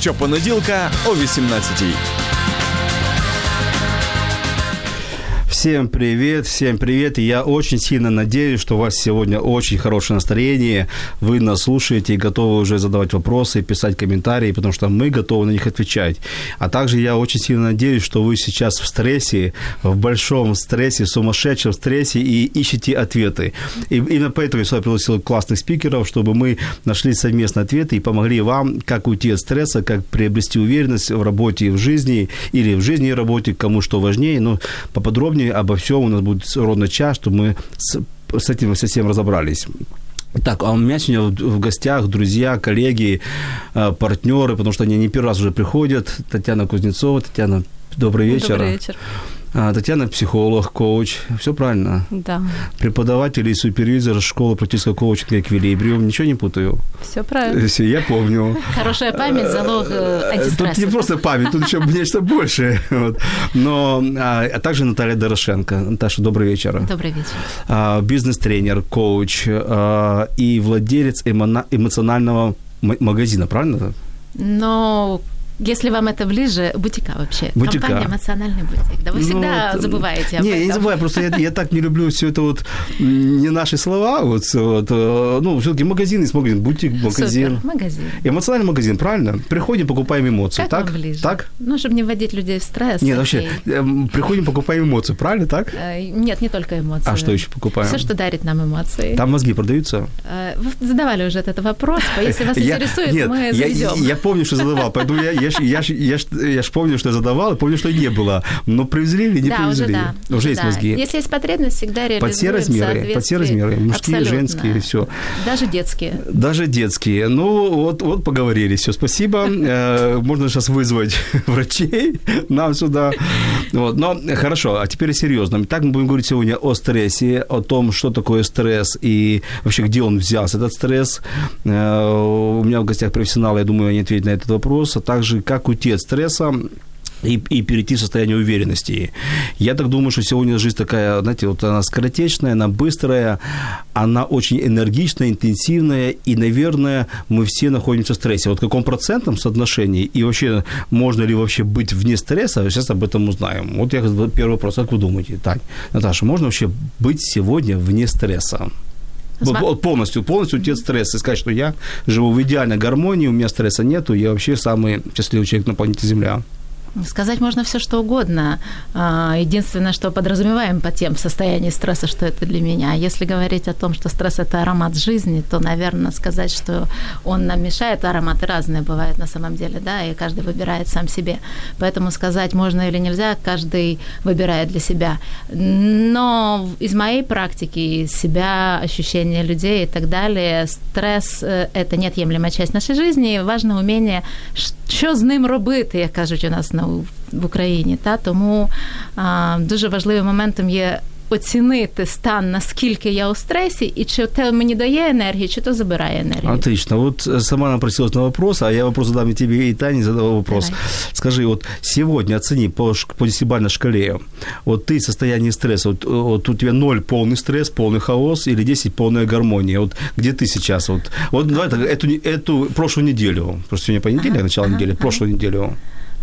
Щопонеділка о 18-й. Всем привет, всем привет. Я очень сильно надеюсь, что у вас сегодня очень хорошее настроение. Вы нас слушаете и готовы уже задавать вопросы, писать комментарии, потому что мы готовы на них отвечать. А также я очень сильно надеюсь, что вы сейчас в стрессе, в большом стрессе, сумасшедшем стрессе и ищете ответы. И именно поэтому я сюда пригласил классных спикеров, чтобы мы нашли совместные ответы и помогли вам, как уйти от стресса, как приобрести уверенность в работе и в жизни, или в жизни и работе, кому что важнее. Но поподробнее обо всем у нас будет ровно час, чтобы мы с, с этим совсем разобрались. Так, а у меня сегодня в гостях друзья, коллеги, э, партнеры, потому что они не первый раз уже приходят. Татьяна Кузнецова. Татьяна, добрый вечер. Добрый вечер. А, Татьяна психолог, коуч. Все правильно? Да. Преподаватель и супервизор школы практического коучинга «Эквилибриум». Ничего не путаю? Все правильно. Все, я помню. Хорошая память – залог э, антистресса. Тут не просто память, тут еще нечто большее. Вот. Но, а, а также Наталья Дорошенко. Наташа, добрый вечер. Добрый вечер. А, бизнес-тренер, коуч а, и владелец эмо- эмоционального м- магазина, правильно? Но если вам это ближе, бутика вообще. Бутика. Компания «Эмоциональный бутик». Да вы всегда Ну, забываете об Не, этом. я не забываю, просто я, я так не люблю все это вот не наши слова, вот, вот э, ну, все-таки магазин есть магазин, бутик, магазин. Супер, магазин. Эмоциональный магазин, правильно? Приходим, покупаем эмоции, Как так? ближе? Так? Ну, чтобы не вводить людей в стресс. Нет, окей. вообще, эм, приходим, покупаем эмоции, правильно, так? Э, Нет, не только эмоции. А что еще покупаем? Все, что дарит нам эмоции. Там мозги продаются? Э, Вы задавали уже этот вопрос, если вас интересует, мы я, завезем. я помню, что задавал, поэтому я, я, ж- я, ж- я, ж- я ж помню, что я задавал, помню, что не было. Но привезли или не да, привезли? уже да. Уже есть да. мозги. Если есть потребность, всегда реализуем Под все размеры, под все размеры, мужские, Абсолютно. женские, все. Даже детские. Даже детские. Ну, вот, вот поговорили. Все, спасибо. Э, Можно сейчас вызвать врачей нам сюда. Вот. Но хорошо, а теперь серьезно. Так мы будем говорить сегодня о стрессе, о том, что такое стресс и вообще где он взялся, этот стресс. Э, У меня в гостях профессионалы, я думаю, они ответят на этот вопрос, а также как уйти от стресса и, и перейти в состояние уверенности. Я так думаю, что сегодня жизнь такая, знаете, вот она скоротечная, она быстрая, она очень энергичная, интенсивная, и, наверное, мы все находимся в стрессе. Вот в каком процентном соотношении, и вообще, можно ли вообще быть вне стресса, сейчас об этом узнаем. Вот я первый вопрос, как вы думаете, Тань, Наташа, можно вообще быть сегодня вне стресса? Вот, полностью, полностью от стресса и сказать, что я живу в идеальной гармонии, у меня стресса нету, я вообще самый счастливый человек на планете Земля. Сказать можно все, что угодно. А, Единственное, что подразумеваем по тем состоянии стресса, что это для меня. Если говорить о том, что стресс – это аромат жизни, то, наверное, сказать, что он нам мешает, ароматы разные бывают на самом деле, да, и каждый выбирает сам себе. Поэтому сказать можно или нельзя, каждый выбирает для себя. Но из моей практики, из себя, ощущения людей и так далее, стрес э, – это неотъемлемая часть нашей жизни. Важно уміння, що з ним робити, як кажуть у нас на в Україні. Та тому а, дуже важливим моментом є оцінити стан, наскільки я у стресі, і чи те мені дає енергію, чи то забирає енергію. Отлично. Вот э, сама напросилась на вопрос, а я вопрос задам и тебе, и Тане задал вопрос. Давай. Скажи, вот сегодня оцени по, ш- по десятибалльной шкале, вот ты в состоянии стресса, вот, э, вот у тебя ноль полный стресс, полный хаос или 10 полная гармония, вот где ты сейчас? Вот, вот давай так, эту, не- эту прошлую неделю, просто сегодня понедельник, начало недели, прошлую неделю.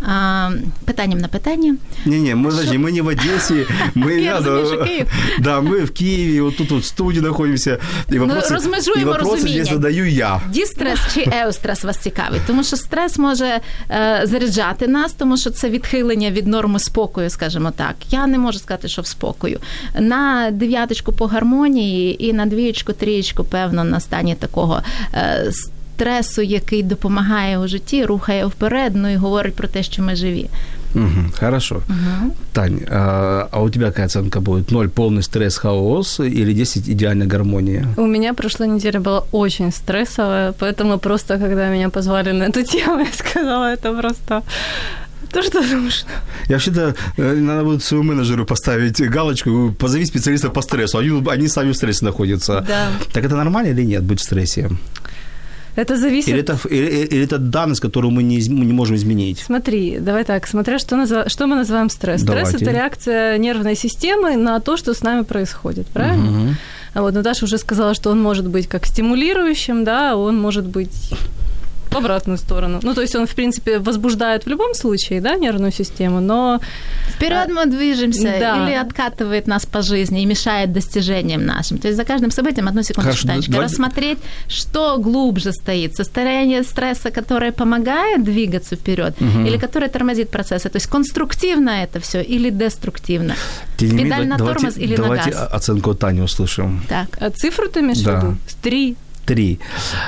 А, питанням на питання. Не-не, мы, подожди, мы не в Одессе, мы Я рядом. разумею, что Киев. Да, мы в Киеве, вот тут вот в студии находимся. И вопросы, размежуємо и вопросы розуміння. здесь задаю я. Дістрес чи еустрес вас цікавить? Тому що стрес може е, заряджати нас, тому що це відхилення від норми спокою, скажімо так. Я не можу сказати, що в спокою. На дев'яточку по гармонії і на двієчку, трієчку, певно, на стані такого. Е, стресу, який допомагає у житті, рухає вперед, ну і говорить про те, що ми живі. Угу, хорошо. Угу. Тань, а, а у тебя какая оценка будет? Ноль полный стресс, хаос или 10 идеальная гармония? У меня прошлая неделя была очень стрессовая, поэтому просто, когда меня позвали на эту тему, я сказала, это просто то, что нужно. Я вообще-то, э, надо будет своему менеджеру поставить галочку, позови специалиста по стрессу. Они, они сами в стрессе находятся. Да. Так это нормально или нет, быть в стрессе? Это зависит... Или это, или, или это данность, которую мы не, мы не можем изменить? Смотри, давай так, смотря что, назва- что мы называем стресс. Давайте. Стресс – это реакция нервной системы на то, что с нами происходит, правильно? Мгм. А вот Наташа уже сказала, что он может быть как стимулирующим, да, он может быть в обратную сторону. Ну, то есть он, в принципе, возбуждает в любом случае, да, нервную систему, но Вперед мы движемся Да. или откатывает нас по жизни и мешает достижениям нашим. То есть за каждым событием, одну секундочку, Хорошо, Танечка, давай- рассмотреть, что глубже стоит. Состояние стресса, которое помогает двигаться вперед, или которое тормозит процессы. То есть конструктивно это все или деструктивно. Тем не менее, Педаль на давайте- тормоз или на давайте газ? оценку от Тани услышим. Так. а цифру ты имеешь Да. в виду? С Три. Три.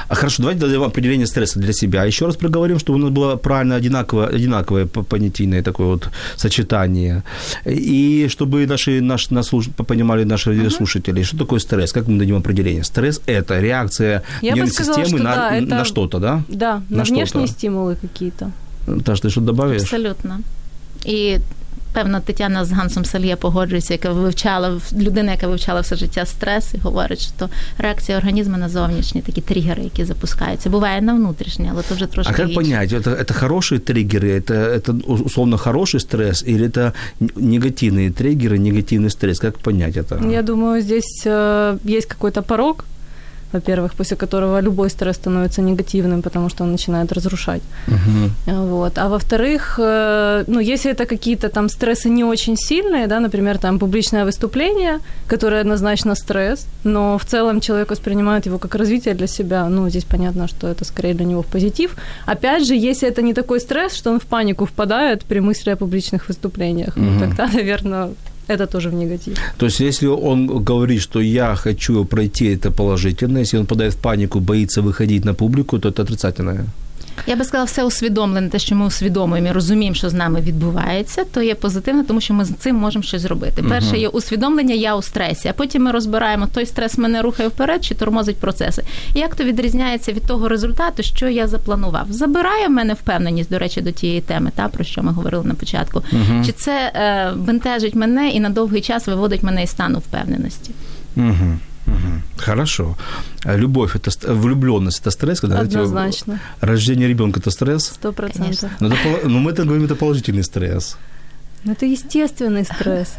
Хорошо, давайте дадим определение стресса для себя. Еще раз проговорим, чтобы у нас было правильно одинаковое, одинаковое по- понятийное такое вот сочетание. И чтобы наши, наш, нас понимали наши слушатели, что такое стресс, как мы дадим определение. Стресс – это реакция Я нервной сказала, системы что на, да, это- на что-то, да? Да, на, На что-то. внешние стимулы какие-то. Таш, ты что добавишь? Абсолютно. І певно, Тетяна з Гансом Сальє погоджується, яка вивчала людина, яка вивчала все життя стрес, і говорить, що реакція організму на зовнішні такі тригери, які запускаються. Буває на внутрішні, але то вже трошки А как інше. понять, это, это хорошие триггеры, это, это условно хороший стресс или это н- негативные триггеры, негативный стресс? Как понять это? Я думаю, здесь э, есть какой-то порог, во-первых, после которого любой стресс становится негативным, потому что он начинает разрушать. Мгм. Вот. А во-вторых, э, ну, если это какие-то там стрессы не очень сильные, да, например, там публичное выступление, которое однозначно стресс, но в целом человек воспринимает его как развитие для себя, ну, здесь понятно, что это скорее для него в позитив. Опять же, если это не такой стресс, что он в панику впадает при мысли о публичных выступлениях, ну, Мгм. тогда, наверное, это тоже в негатив. То есть, если он говорит, что я хочу пройти, это положительно. Если он падает в панику, боится выходить на публику, то это отрицательное. Я би сказала, все усвідомлене, те, що ми усвідомуємо і розуміємо, що з нами відбувається, то є позитивно, тому що ми з цим можемо щось зробити. Перше є усвідомлення, я у стресі, а потім ми розбираємо, той стрес мене рухає вперед чи тормозить процеси. І як то відрізняється від того результату, що я запланував? Забирає в мене впевненість, до речі, до тієї теми, та про що ми говорили на початку. Чи це е, бентежить мене і на довгий час виводить мене із стану впевненості? Угу. Угу. Хорошо. А Любовь это ст- влюбленность это стресс, когда знаете, Однозначно. рождение ребенка это стресс. Сто процентов. Но, это, пол- но мы это говорим, это положительный стресс. Ну, это естественный стресс,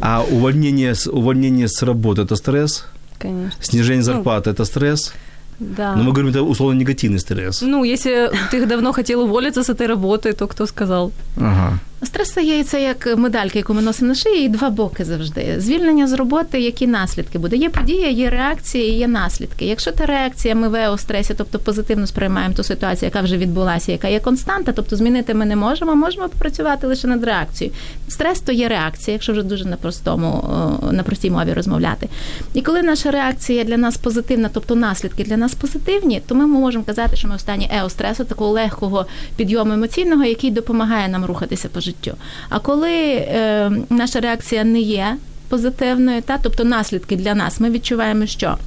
А увольнение с, увольнение с работы это стресс. конечно. Снижение зарплаты это стресс. Да. Но мы говорим, это условно негативный стресс. Ну, если ты давно хотел уволиться с этой работы, то кто сказал? Ага. Стрес є це як медалька, яку ми носимо на шиї, і два боки завжди. Звільнення з роботи, які наслідки буде. Є подія, є реакція, є наслідки. Якщо та реакція ми в стресі, тобто позитивно сприймаємо ту ситуацію, яка вже відбулася, яка є константа, тобто змінити ми не можемо, можемо попрацювати лише над реакцією. Стрес то є реакція, якщо вже дуже на простому, на простій мові розмовляти. І коли наша реакція для нас позитивна, тобто наслідки для нас позитивні, то ми можемо казати, що ми в стані еостресу, такого легкого підйому емоційного, який допомагає нам рухатися по життю. А коли е, наша реакція не є позитивною, та тобто наслідки для нас, ми відчуваємо, що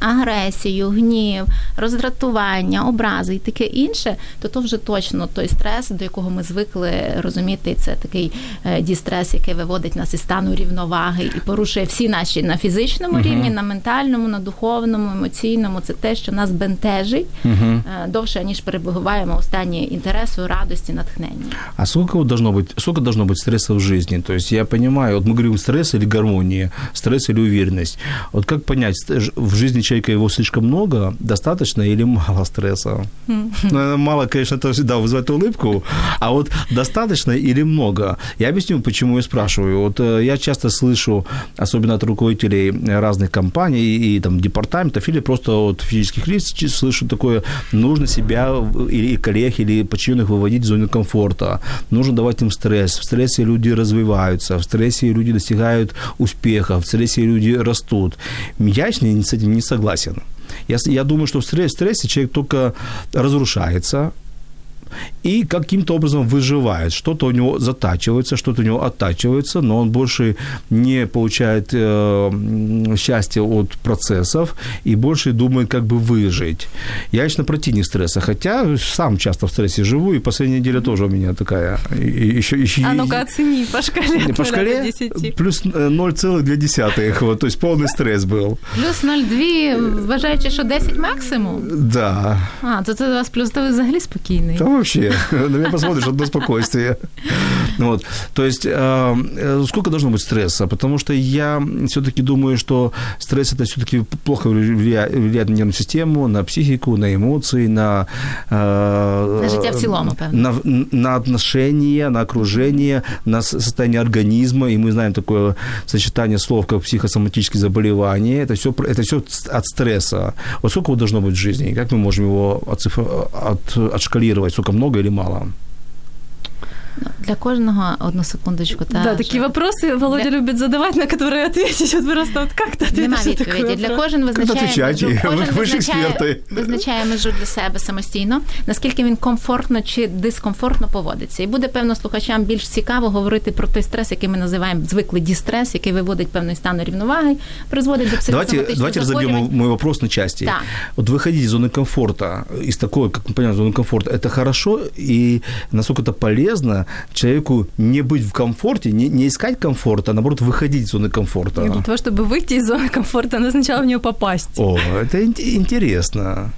агресію, гнів, роздратування, образи і таке інше, то то вже точно той стрес, до якого ми звикли розуміти, це такий е, дістрес, який виводить нас із стану рівноваги і порушує всі наші на фізичному рівні, на ментальному, на духовному, емоційному. Це те, що нас бентежить е, довше, ніж перебуваємо у стані інтересу, радості, натхнення. А сколько вот должно быть, сколько должно быть стресса в жизни? То есть я понимаю, вот мы говорим стресс или гармония, стресс или уверенность. Вот как понять, ст- ж- в жизни человека его слишком много, достаточно или мало стресса? Ну, наверное, мало, конечно, это всегда вызывает улыбку, а вот достаточно или много? Я объясню, почему я спрашиваю. Вот э, я часто слышу, особенно от руководителей разных компаний и, там департаментов или просто от физических лиц, слышу такое, нужно себя или коллег, или подчиненных выводить в зону комфорта, нужно давать им стресс. В стрессе люди развиваются, в стрессе люди достигают успеха, в стрессе люди растут. Я с этим не согласен. Я, с- я думаю, что в стрессе человек только разрушается, и каким-то образом выживает. Что-то у него затачивается, что-то у него оттачивается, но он больше не получает э, счастья от процессов и больше думает, как бы выжить. Я лично противник стресса, хотя сам часто в стрессе живу, и последняя неделя тоже у меня такая. И, еще, еще, а ну-ка оцени по шкале. По шкале 10. плюс 0,2, вот, то есть полный стресс был. Плюс 0,2, вважаючи, що 10 максимум? Да. А, то це у вас плюс, то ви взагалі спокійний. Да вообще, на меня посмотришь, одно спокойствие. Вот. То есть, э, сколько должно быть стресса? Потому что я все-таки думаю, что стресс это все-таки плохо влияет, влияет на нервную систему, на психику, на эмоции, на... Э, на життя в цілому, На, на отношения, на окружение, на состояние организма. И мы знаем такое сочетание слов, как психосоматические заболевания. Это все, это все от стресса. Вот сколько его должно быть в жизни? Как мы можем его отцифр... от, отшкалировать? Сколько много или мало? Для кожного одну секундочку. Та, да, такі вопроси Володя для... любить задавати, на які відповідь. От просто от як ти Нема відповіді. Для кожен визначає, межу, кожен ви визначає, визначає межу для себе самостійно, наскільки він комфортно чи дискомфортно поводиться. І буде, певно, слухачам більш цікаво говорити про той стрес, який ми називаємо звиклий дістрес, який виводить певний стан рівноваги, призводить до психосоматичних Давайте, давайте разобьем мой вопрос на части. Да. Вот выходить из зоны комфорта, из такой, как мы понимаем, зоны комфорта, это хорошо и насколько это полезно, человеку не быть в комфорте, не, не искать комфорта, а наоборот выходить из зоны комфорта. И для того, чтобы выйти из зоны комфорта, надо сначала в нее попасть. О, это интересно.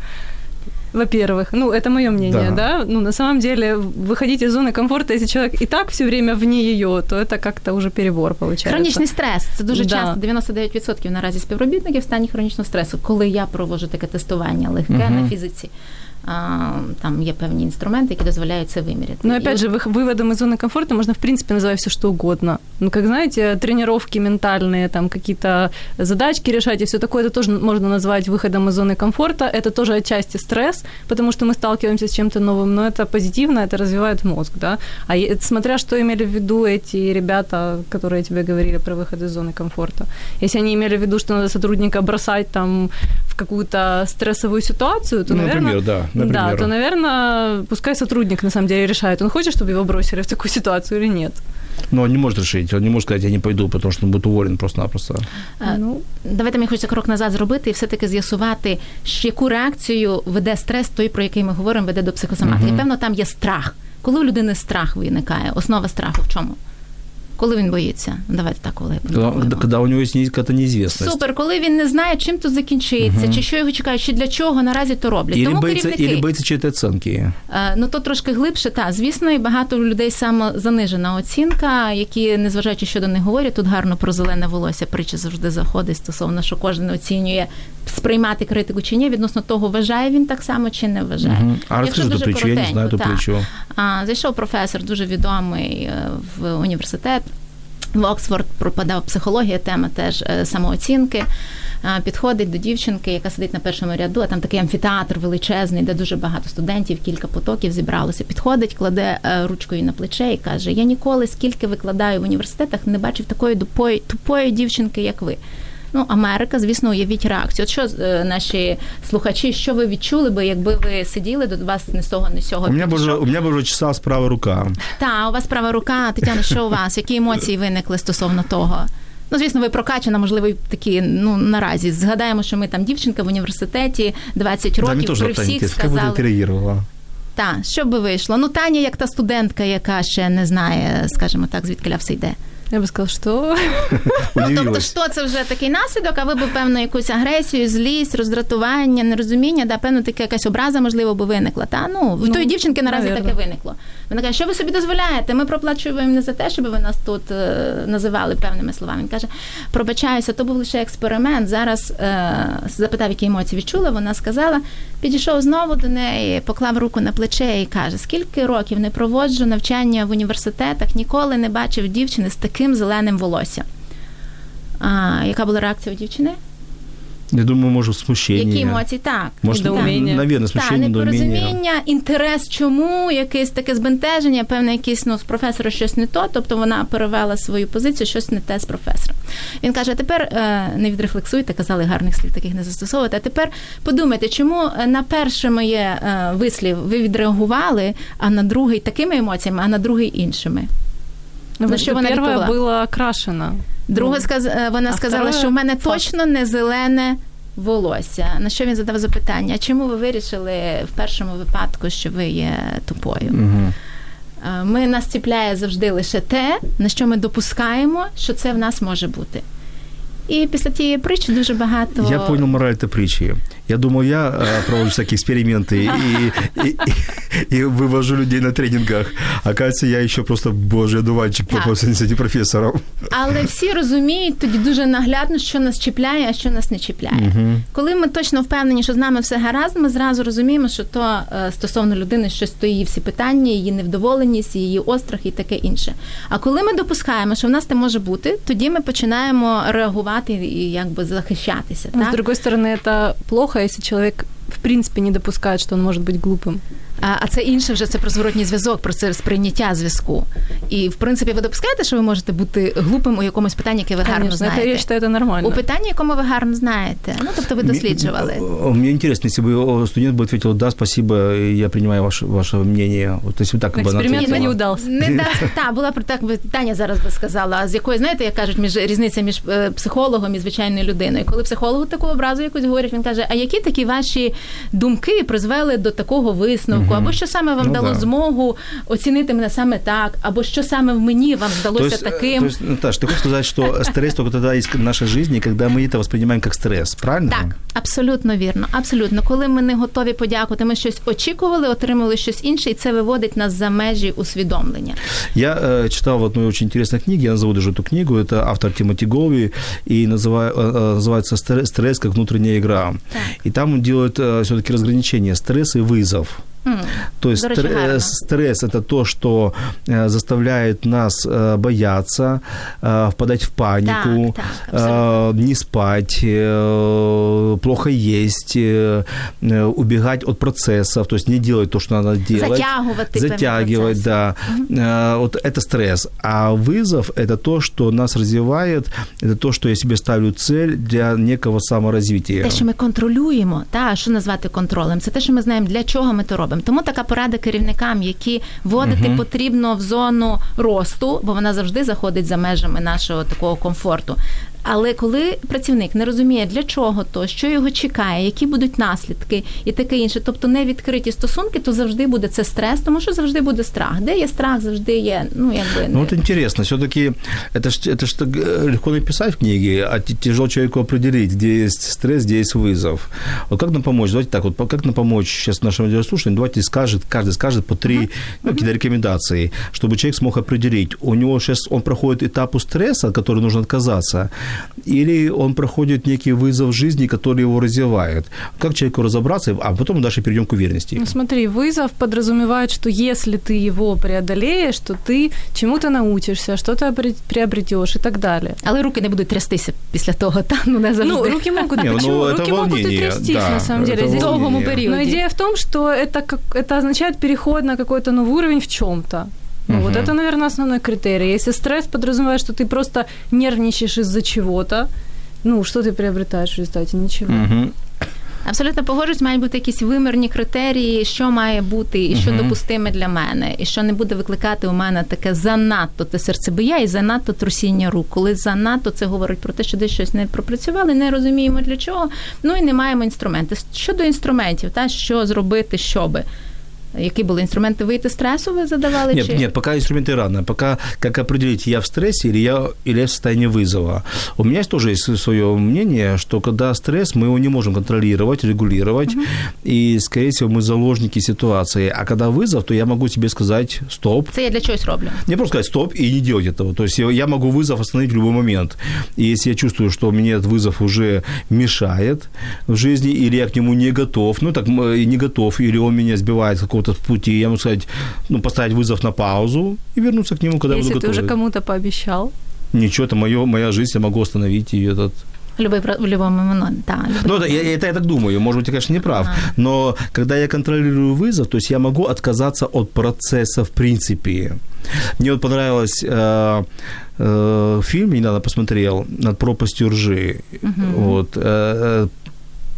Во-первых, ну, это мое мнение, да. да? Ну, на самом деле, выходить из зоны комфорта, если человек и так все время вне ее, то это как-то уже перебор получается. Хронічний стрес. Це дуже да. часто 99% наразі співробітників в стані хронічного стресу. Коли я проводжу таке тестування легке uh-huh. на фізиці, там є певні інструменти, які дозволяють це виміряти. Ну, опять же, выводом из зоны комфорта можно, в принципе, называть все что угодно. Ну, как, знаете, тренировки ментальные, там, какие-то задачки решать и все такое, это тоже можно назвать выходом из зоны комфорта. Это тоже отчасти стресс, потому что мы сталкиваемся с чем-то новым, но это позитивно, это развивает мозг, да. А смотря что имели в виду эти ребята, которые тебе говорили про выход из зоны комфорта. Если они имели в виду, что надо сотрудника бросать там в какую-то стрессовую ситуацию, то, ну, наверное... Например, да например. Да, то, наверное, пускай сотрудник на самом деле решает, он хочет, чтобы его бросили в такую ситуацию или нет. Но он не может решить, он не может сказать, я не пойду, потому що він буде уволен просто-напросто. Ну, Давайте мені хочеться крок назад зробити і все-таки з'ясувати, яку реакцію веде стрес, той, про який ми говоримо, веде до психосоматики. Uh-huh. Певно, там є страх. Коли у людини страх виникає, основа страху в чому? Коли він боїться? Давайте так, коли Коли у нього є якась неізвісність. Супер, коли він не знає, чим то закінчиться, угу. чи що його чекає, чи для чого наразі то роблять. Ілі Тому боїться, керівники... боїться чити оцінки. Е, ну, то трошки глибше, так. Звісно, і багато людей самозанижена оцінка, які, незважаючи, що до них говорять, тут гарно про зелене волосся притча завжди заходить стосовно, що кожен оцінює сприймати критику чи ні, відносно того, вважає він так само чи не вважає. Угу. А розкажи ту притчу, я не знаю ту притчу. Зайшов професор, дуже відомий е, в університет в Оксфорд пропадав психологія, тема теж е, самооцінки. Підходить до дівчинки, яка сидить на першому ряду, а там такий амфітеатр величезний, де дуже багато студентів, кілька потоків зібралося. Підходить, кладе е, ручкою на плече і каже: Я ніколи, скільки викладаю в університетах, не бачив такої тупої, тупої дівчинки, як ви. Ну, Америка, звісно, уявіть реакцію. От що е, наші слухачі, що ви відчули би, якби ви сиділи до вас не з того, не з цього? У мене б вже, у мене вже чесалась права рука. Так, у вас права рука. Тетяна, що у вас? Які емоції виникли стосовно того? Ну, звісно, ви прокачана, можливо, такі, ну, наразі. Згадаємо, що ми там дівчинка в університеті 20 років, да, при всіх сказали... Так, що би вийшло? Ну, Таня, як та студентка, яка ще не знає, скажімо так, звідки все йде. Я би сказала, що Ну, тобто, що це вже такий наслідок, а ви б, певно, якусь агресію, злість, роздратування, нерозуміння, да, певно, таке якась образа, можливо, би виникла. Та? Ну, в ну, тої дівчинки наразі таке виникло. Вона каже, що ви собі дозволяєте? Ми проплачуємо не за те, щоб ви нас тут е, називали певними словами. Він каже, пробачаюся, то був лише експеримент. Зараз е, запитав, які емоції відчула. Вона сказала, підійшов знову до неї, поклав руку на плече і каже: Скільки років не проводжу навчання в університетах, ніколи не бачив дівчини з таким зеленим волоссям. А, Яка була реакція у дівчини? Я думаю, может, смущение. Які емоції? Так. Может, Недоумение. наверное, Так, смущение, інтерес чому, якесь таке збентеження, певне, якийсь ну, з професора щось не то, тобто вона перевела свою позицію, щось не те з професором. Він каже: а тепер е, не відрефлексуйте, казали гарних слів таких не застосовувати. А тепер подумайте, чому е, на перше моє е, вислів ви відреагували, а на другий такими емоціями, а на другий іншими. Ну, На что що вона первое відповіла? было окрашено. Друга Ну, сказ... е, вона а сказала, второе що в мене факт. точно не зелене волосся. На що він задав запитання? Чому ви вирішили в першому випадку, що ви є тупою? Е, Ми нас ціпляє завжди лише те, на що ми допускаємо, що це в нас може бути. І після тієї притчі дуже багато. Я понял мораль этой притчи. Я думал, я э, провожу всякие эксперименты и, и, и, и вывожу людей на тренингах. Оказывается, я еще просто божий одуванчик Так. по среди профессоров. Але всі розуміють тоді дуже наглядно, що нас чіпляє, а що нас не чіпляє. Коли ми точно впевнені, що з нами все гаразд, ми зразу розуміємо, що то е, стосовно людини щось то її всі питання, її невдоволеність, її острах і таке інше. А коли ми допускаємо, що в нас це може бути, тоді ми починаємо реагувати І якби захищатися. Но, Так? с другой стороны, это плохо, если человек в принципе не допускает, что он может быть глупым. А, а це інше вже це про зворотній зв'язок, про це сприйняття зв'язку. І в принципі, ви допускаєте, що ви можете бути глупим у якомусь питанні, яке ви гарно Конечно, это, знаєте. я считаю, это нормально. У питанні, якому ви гарно знаєте. Ну тобто ви досліджували. Мне, мне интересно, если бы о, студент бы ответил, да, спасибо, я принимаю ваше, ваше мнение. Вот если бы так бы она Эксперимент ответила. не удался. Не да, та була б так би Таня зараз би сказала. А з якої знаєте, як кажуть, між різниця між е, психологом і звичайною людиною. Коли психологу таку образу якусь говорять, він каже: А які такі ваші думки призвели до такого висновку? Або що саме вам Ну, дало да. змогу оцінити мене саме так, або що саме в мені вам здалося То есть, э, таким? то есть, Наташ, ты хочешь сказать, что стресс только тогда есть в нашей жизни, когда мы это воспринимаем как стресс, правильно? Так, абсолютно вірно. Абсолютно, коли ми не готові подякувати, ми щось очікували, отримали щось інше, і це виводить нас за межі усвідомлення. Я э, читал в одной очень интересной книге, я назову даже эту книгу, это автор Тимоти Гоуи, и называю, э, э, называется «Стресс, «Стресс как внутренняя игра». Так. И там он делает э, все-таки разграничение стресс и вызов. М, То есть До речі, стр- гарно. э, стресс это то, что э, заставляет нас э, бояться, э, впадать в панику, Так, так, э, не спать, э, плохо есть, э, э, убегать от процессов, то есть не делать то, что надо делать. Затягувати певні Затягивать, процеси. да. Э, Вот это стресс. А вызов – это то, что нас развивает, это то, что я себе ставлю цель для некого саморазвития. Те, що ми контролюємо, та що назвати контролем, це те, що ми знаємо, для чого ми то робимо. Тому така порада керівникам, які вводити потрібно в зону росту, бо вона завжди заходить за межами нашого такого комфорту. Але коли працівник не розуміє, для чого то, що його чекає, які будуть наслідки і таке інше, тобто не відкриті стосунки, то завжди буде це стрес, тому що завжди буде страх. Де є страх, завжди є. Ну якби Ну, вот интересно, все-таки это ж, это ж так э, легко написать в книге, а т- тяжело человеку определить, где есть стресс, где есть вызов. Вот как нам помочь? Давайте так, вот по- как нам помочь сейчас нашим радиослушателям? Давайте скажет, каждый скажет по три ну, какие-то рекомендации, чтобы человек смог определить, у него сейчас он проходит этапу стресса, от которого нужно отказаться, или он проходит некий вызов жизни, который его развивает. Как человеку разобраться, а потом дальше перейдем к уверенности. Ну, смотри, вызов подразумевает, что если ты его преодолеешь, то ты чему-то научишься, что-то обре- приобретешь и так далее. але руки не будуть трястися після того, та ну не завжди. Ну, руки могут, Не, ну, почему? это руки могут и волнение, трястись, да, на самом деле. Здесь волнение. Долгому периоду. Но идея в том, что это, как, это означает переход на какой-то новый уровень в чем-то. Ну, Вот Мгм. это, наверное, основной критерий. Если стресс подразумевает, что ты просто нервничаешь из-за чего-то, ну, что ты приобретаешь в результате? Ничего. Мгм. Абсолютно погоджуюсь, мають бути якісь вимірні критерії, що має бути, і що Мгм. допустиме для мене, і що не буде викликати у мене таке занадто те серцебиття і занадто трусіння рук. Коли занадто це говорить про те, що десь щось не пропрацювали, не розуміємо для чого. Ну і не маємо інструменти. Щодо інструментів, та що зробити, щоби. Які були інструменти вийти з стресу? Ви задавали Нет, чи нет, пока инструменты рано. Пока как определить, я в стрессе или я, или я в состоянии вызова. У меня есть тоже есть свое мнение, что когда стресс, мы его не можем контролировать, регулировать, и, скорее всего, мы заложники ситуации. А когда вызов, то я могу себе сказать стоп. це я для чогось роблю? Не просто сказать стоп и не делать этого. То есть я- я могу вызов остановить в любой момент. И если я чувствую, что мне этот вызов уже мешает в жизни, или я к нему не готов, ну так и не готов, или он меня сбивает с какого-то пути, я могу сказать, ну, поставить вызов на паузу и вернуться к нему, когда Если буду ты уже готов. кому-то пообещал. Ничего, это моё, моя жизнь, я могу остановить и этот... Любой, в любом момент, да. Ну, это, я, это я так думаю, может быть, я, конечно, не прав. Ага. Но когда я контролирую вызов, то есть я могу отказаться от процесса в принципе. Мне вот понравилось э, э, фильм, недавно посмотрел, «Над пропастью ржи». Угу. Вот, э, э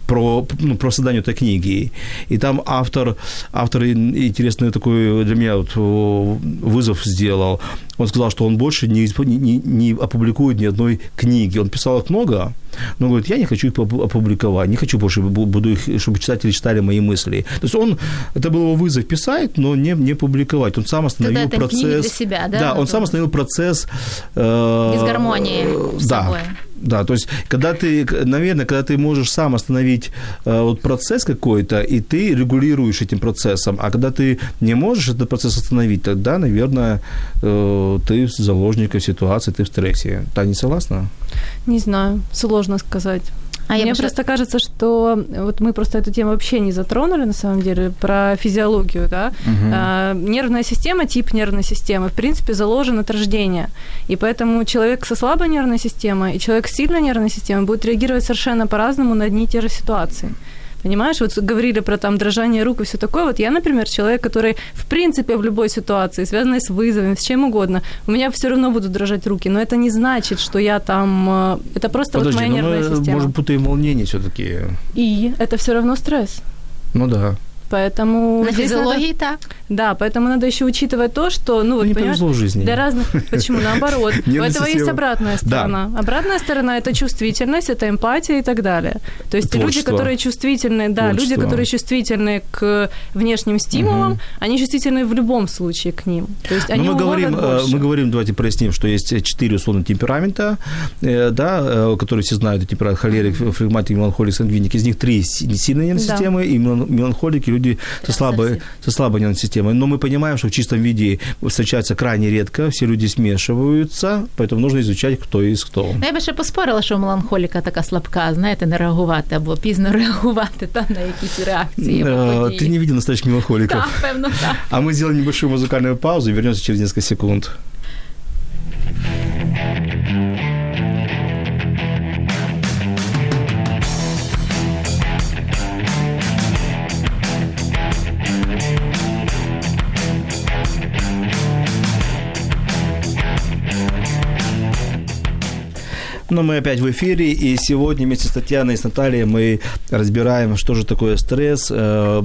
про, ну, про создание этой книги. И там автор, автор интересный такой для меня вот вызов сделал. Он сказал, что он больше не, не, не опубликует ни одной книги. Он писал их много, но говорит, я не хочу их опубликовать, не хочу больше, буду их, чтобы читатели читали мои мысли. То есть он, это был его вызов писать, но не, не публиковать. Он сам остановил Когда процесс... для себя, да? Да, он сам остановил процесс... Э, Без гармонии с да, собой. Да, то есть, когда ты, наверное, когда ты можешь сам остановить э, вот процесс какой-то, и ты регулируешь этим процессом, а когда ты не можешь этот процесс остановить, тогда, наверное, э, ты заложник ситуации, ты в стрессе. Та не согласна? Не знаю, сложно сказать. А Мне я просто кажется, что вот мы просто эту тему вообще не затронули на самом деле про физиологию, да. Угу. А, нервная система, тип нервной системы, в принципе, заложен от рождения, и поэтому человек со слабой нервной системой и человек с сильной нервной системой будет реагировать совершенно по-разному на одни и те же ситуации. Понимаешь, вот говорили про там дрожание рук и все такое. Вот я, например, человек, который, в принципе, в любой ситуации, связанной с вызовом, с чем угодно, у меня все равно будут дрожать руки. Но это не значит, что я там... Э, это просто Подожди, вот моя нервная мы, система. Может, путаем волнение все-таки. И это все равно стресс. Ну да. Поэтому на физиологии надо, так. Да, поэтому надо еще учитывать то, что, ну, вот, не повезло в жизни. Для разных, почему наоборот? У этого есть обратная сторона. Обратная сторона это чувствительность, это эмпатия и так далее. То есть люди, которые чувствительны, да, люди, которые чувствительны к внешним стимулам, они чувствительны в любом случае к ним. То есть они мы говорим, э, мы говорим, давайте проясним, что есть четыре условно темперамента, э, да, э, которые все знают, эти темперамент холерик, флегматик, меланхолик, сангвиник. Из них три сильные системы, и меланхолики люди со слабой, со слабой нервной системой. Но мы понимаем, что в чистом виде встречаются крайне редко, все люди смешиваются, поэтому нужно изучать, кто из кто. Ну, я би ще поспорила, що меланхоліка така слабка, знаєте, не реагувати або пізно реагувати та, на якісь реакції. Ты не видел настоящих меланхоликов. Да, певно, так. А мы сделаем небольшую музыкальную паузу и вернемся через несколько секунд. Но мы опять в эфире, и сегодня вместе с Татьяной и с Натальей мы разбираем, что же такое стресс, э,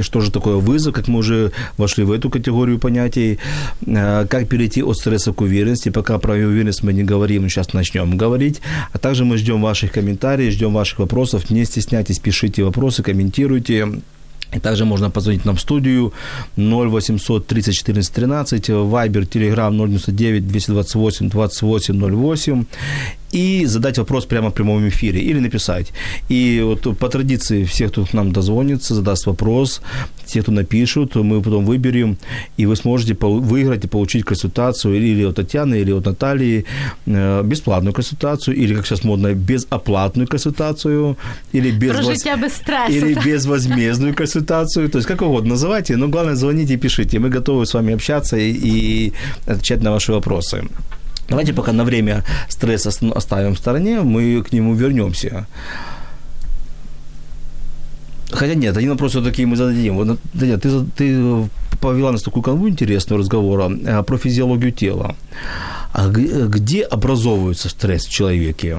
что же такое вызов, как мы уже вошли в эту категорию понятий, э, как перейти от стресса к уверенности. Пока про уверенность мы не говорим, сейчас начнем говорить. А также мы ждем ваших комментариев, ждем ваших вопросов. Не стесняйтесь, пишите вопросы, комментируйте. И также можно позвонить нам в студию 0800 30 14 13, Viber, Telegram 099 228 28 08 и задать вопрос прямо в прямом эфире или написать. И вот по традиции всех, кто к нам дозвонится, задаст вопрос, те, кто напишут, мы потом выберем, и вы сможете выиграть и получить консультацию или от Татьяны, или от Натальи, э, бесплатную консультацию, или, как сейчас модно, безоплатную консультацию, или, без воз... без стресса. или безвозмездную консультацию, то есть как угодно называйте, но главное звоните и пишите, мы готовы с вами общаться и, и отвечать на ваши вопросы. Давайте пока на время стресс оставим в стороне, мы к нему вернемся. Хотя нет, один вопрос все-таки мы зададим. Вот, Даня, ты, ты повела нас такую канву интересную разговора э, про физиологию тела. А где образовывается стресс в человеке?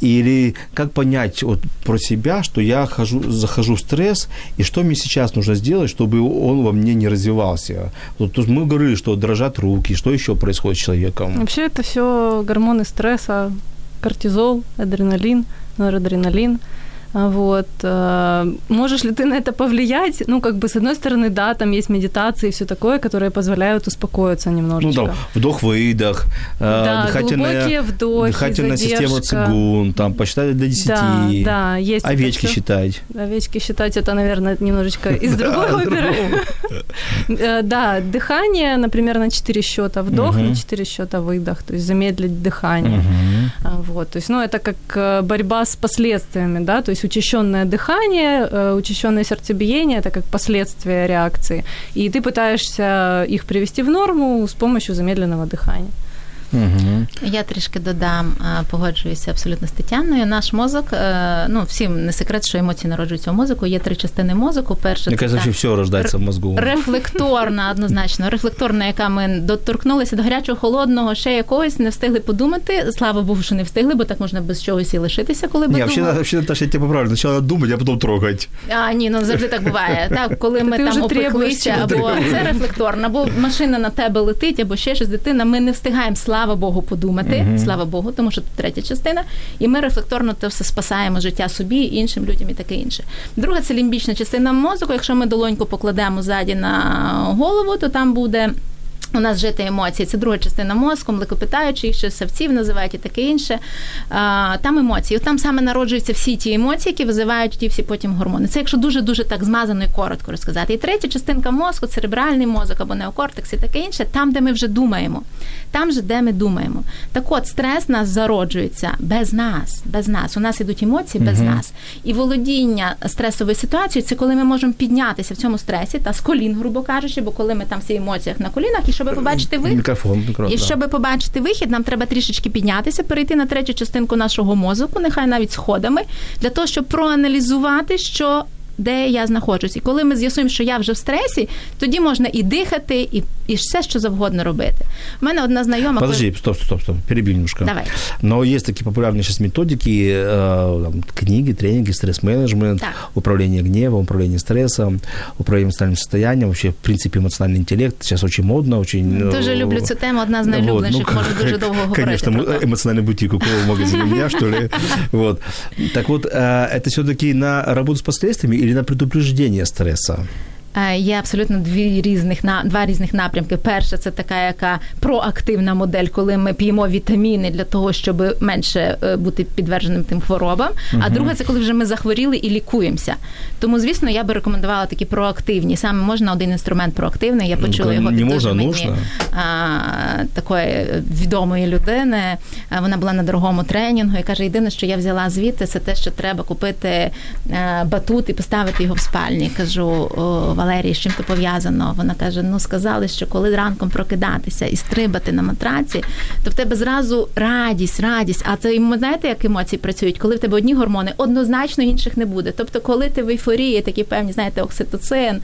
Или как понять вот про себя, что я хожу, захожу в стресс, и что мне сейчас нужно сделать, чтобы он во мне не развивался? Вот тут мы говорили, что дрожат руки, что еще происходит с человеком? Вообще это все гормоны стресса, кортизол, адреналин, норадреналин – вот. Э, можешь ли ты на это повлиять? Ну, как бы, с одной стороны, да, там есть медитации и все такое, которые позволяют успокоиться немножечко. Ну, да, вдох-выдох, э, да, дыхательная, вдохи, дыхательная система цигун, там, посчитать до 10. Да, да, есть Овечки считать. Овечки считать, это, наверное, немножечко из другой оперы. Э, да, дыхание, например, на 4 счета вдох, на 4 счета выдох, то есть замедлить дыхание. А, вот, то есть, ну, это как борьба с последствиями, да, то есть есть учащенное дыхание, э, учащенное сердцебиение, это как последствия реакции. И ты пытаешься их привести в норму с помощью замедленного дыхания. Мгм. Я трішки додам, погоджуюся абсолютно з Тетяною. Наш мозок, е, ну всім не секрет, що емоції народжуються у мозку. Є три частини мозку. Перша та вообще все рождается в мозгу. рефлекторна, однозначно, рефлекторна, яка ми доторкнулися до гарячого, холодного, ще якогось, не встигли подумати. Слава Богу, що не встигли, бо так можна без чогось і лишитися, коли би вообще, Наташа, я тебя поправлю. Сначала думать, а потом трогать. А, ні, ну завжди так буває. Так, коли ми Ти там опеклися, або це рефлекторно, або машина на тебе летить, або ще щось дитина. Ми не встигаємо, слава Богу, подумати. Слава Богу, тому що це третя частина. І ми рефлекторно це все спасаємо життя собі, іншим людям і таке інше. Друга це лімбічна частина мозку. Якщо ми долоньку покладемо ззаді на голову, то там буде. У нас жити емоції. Це друга частина мозку, млекопитаючі, їх ще савців називають і таке інше. А, там емоції. От Там саме народжуються всі ті емоції, які визивають ті всі потім гормони. Це якщо дуже-дуже так змазано і коротко розказати. І третя частинка мозку, церебральний мозок або неокортекс і таке інше, там, де ми вже думаємо. Там же, де ми думаємо. Так от, стрес нас зароджується без нас, без нас. У нас ідуть емоції без нас. І володіння стресовою ситуацією це коли ми можемо піднятися в цьому стресі та з колін, грубо кажучи, бо коли ми там всі емоціях на колінах, і щоб побачити вихід. Микрофон, микрофон. І да. щоб побачити вихід, нам треба трішечки піднятися, перейти на третю частинку нашого мозку, нехай навіть сходами, для того, щоб проаналізувати, що. Де я знаходжусь, і коли ми з'ясуємо, що я вже в стресі, тоді можна і дихати, і, і все, що завгодно робити. У мене одна знайома Подожди, стоп, стоп, стоп, перебью немножко. Давай. Но есть такие популярные сейчас методики, э, там, книги, тренинги, стресс-менеджмент, Так. управление гневом, управление стрессом, управление эмоциональным состоянием, вообще, в принципе, эмоциональный интеллект сейчас очень модно, очень... э, дуже люблю цю тему, одна з найулюбленіших, ну, можу дуже довго говорити. Конечно, про м- то. эмоциональный бутик у кого в магазине у меня, что ли. Вот. Так вот, э, это все-таки на работу с последствиями или на предупреждение стресса? Е, Є абсолютно дві різних на два різних напрямки. Перша це така, яка проактивна модель, коли ми п'ємо вітаміни для того, щоб менше е, бути підтвердженим тим хворобам. А друга це коли вже ми захворіли і лікуємося. Тому, звісно, я би рекомендувала такі проактивні. Саме можна один інструмент проактивний. Я почула Ну, його від дуже мені а, такої відомої людини. Е, Вона була на дорогому тренінгу і каже: єдине, що я взяла звідти, це те, що треба купити е, батут і поставити його в спальні. Кажу, «О, Валерій, з чим то пов'язано? Вона каже: ну сказали, що коли ранком прокидатися і стрибати на матраці, то в тебе зразу радість, радість. А це знаєте, як емоції працюють? Коли в тебе одні гормони, однозначно інших не буде. Тобто, коли ти в ейфорії, такі певні, знаєте, окситоцин.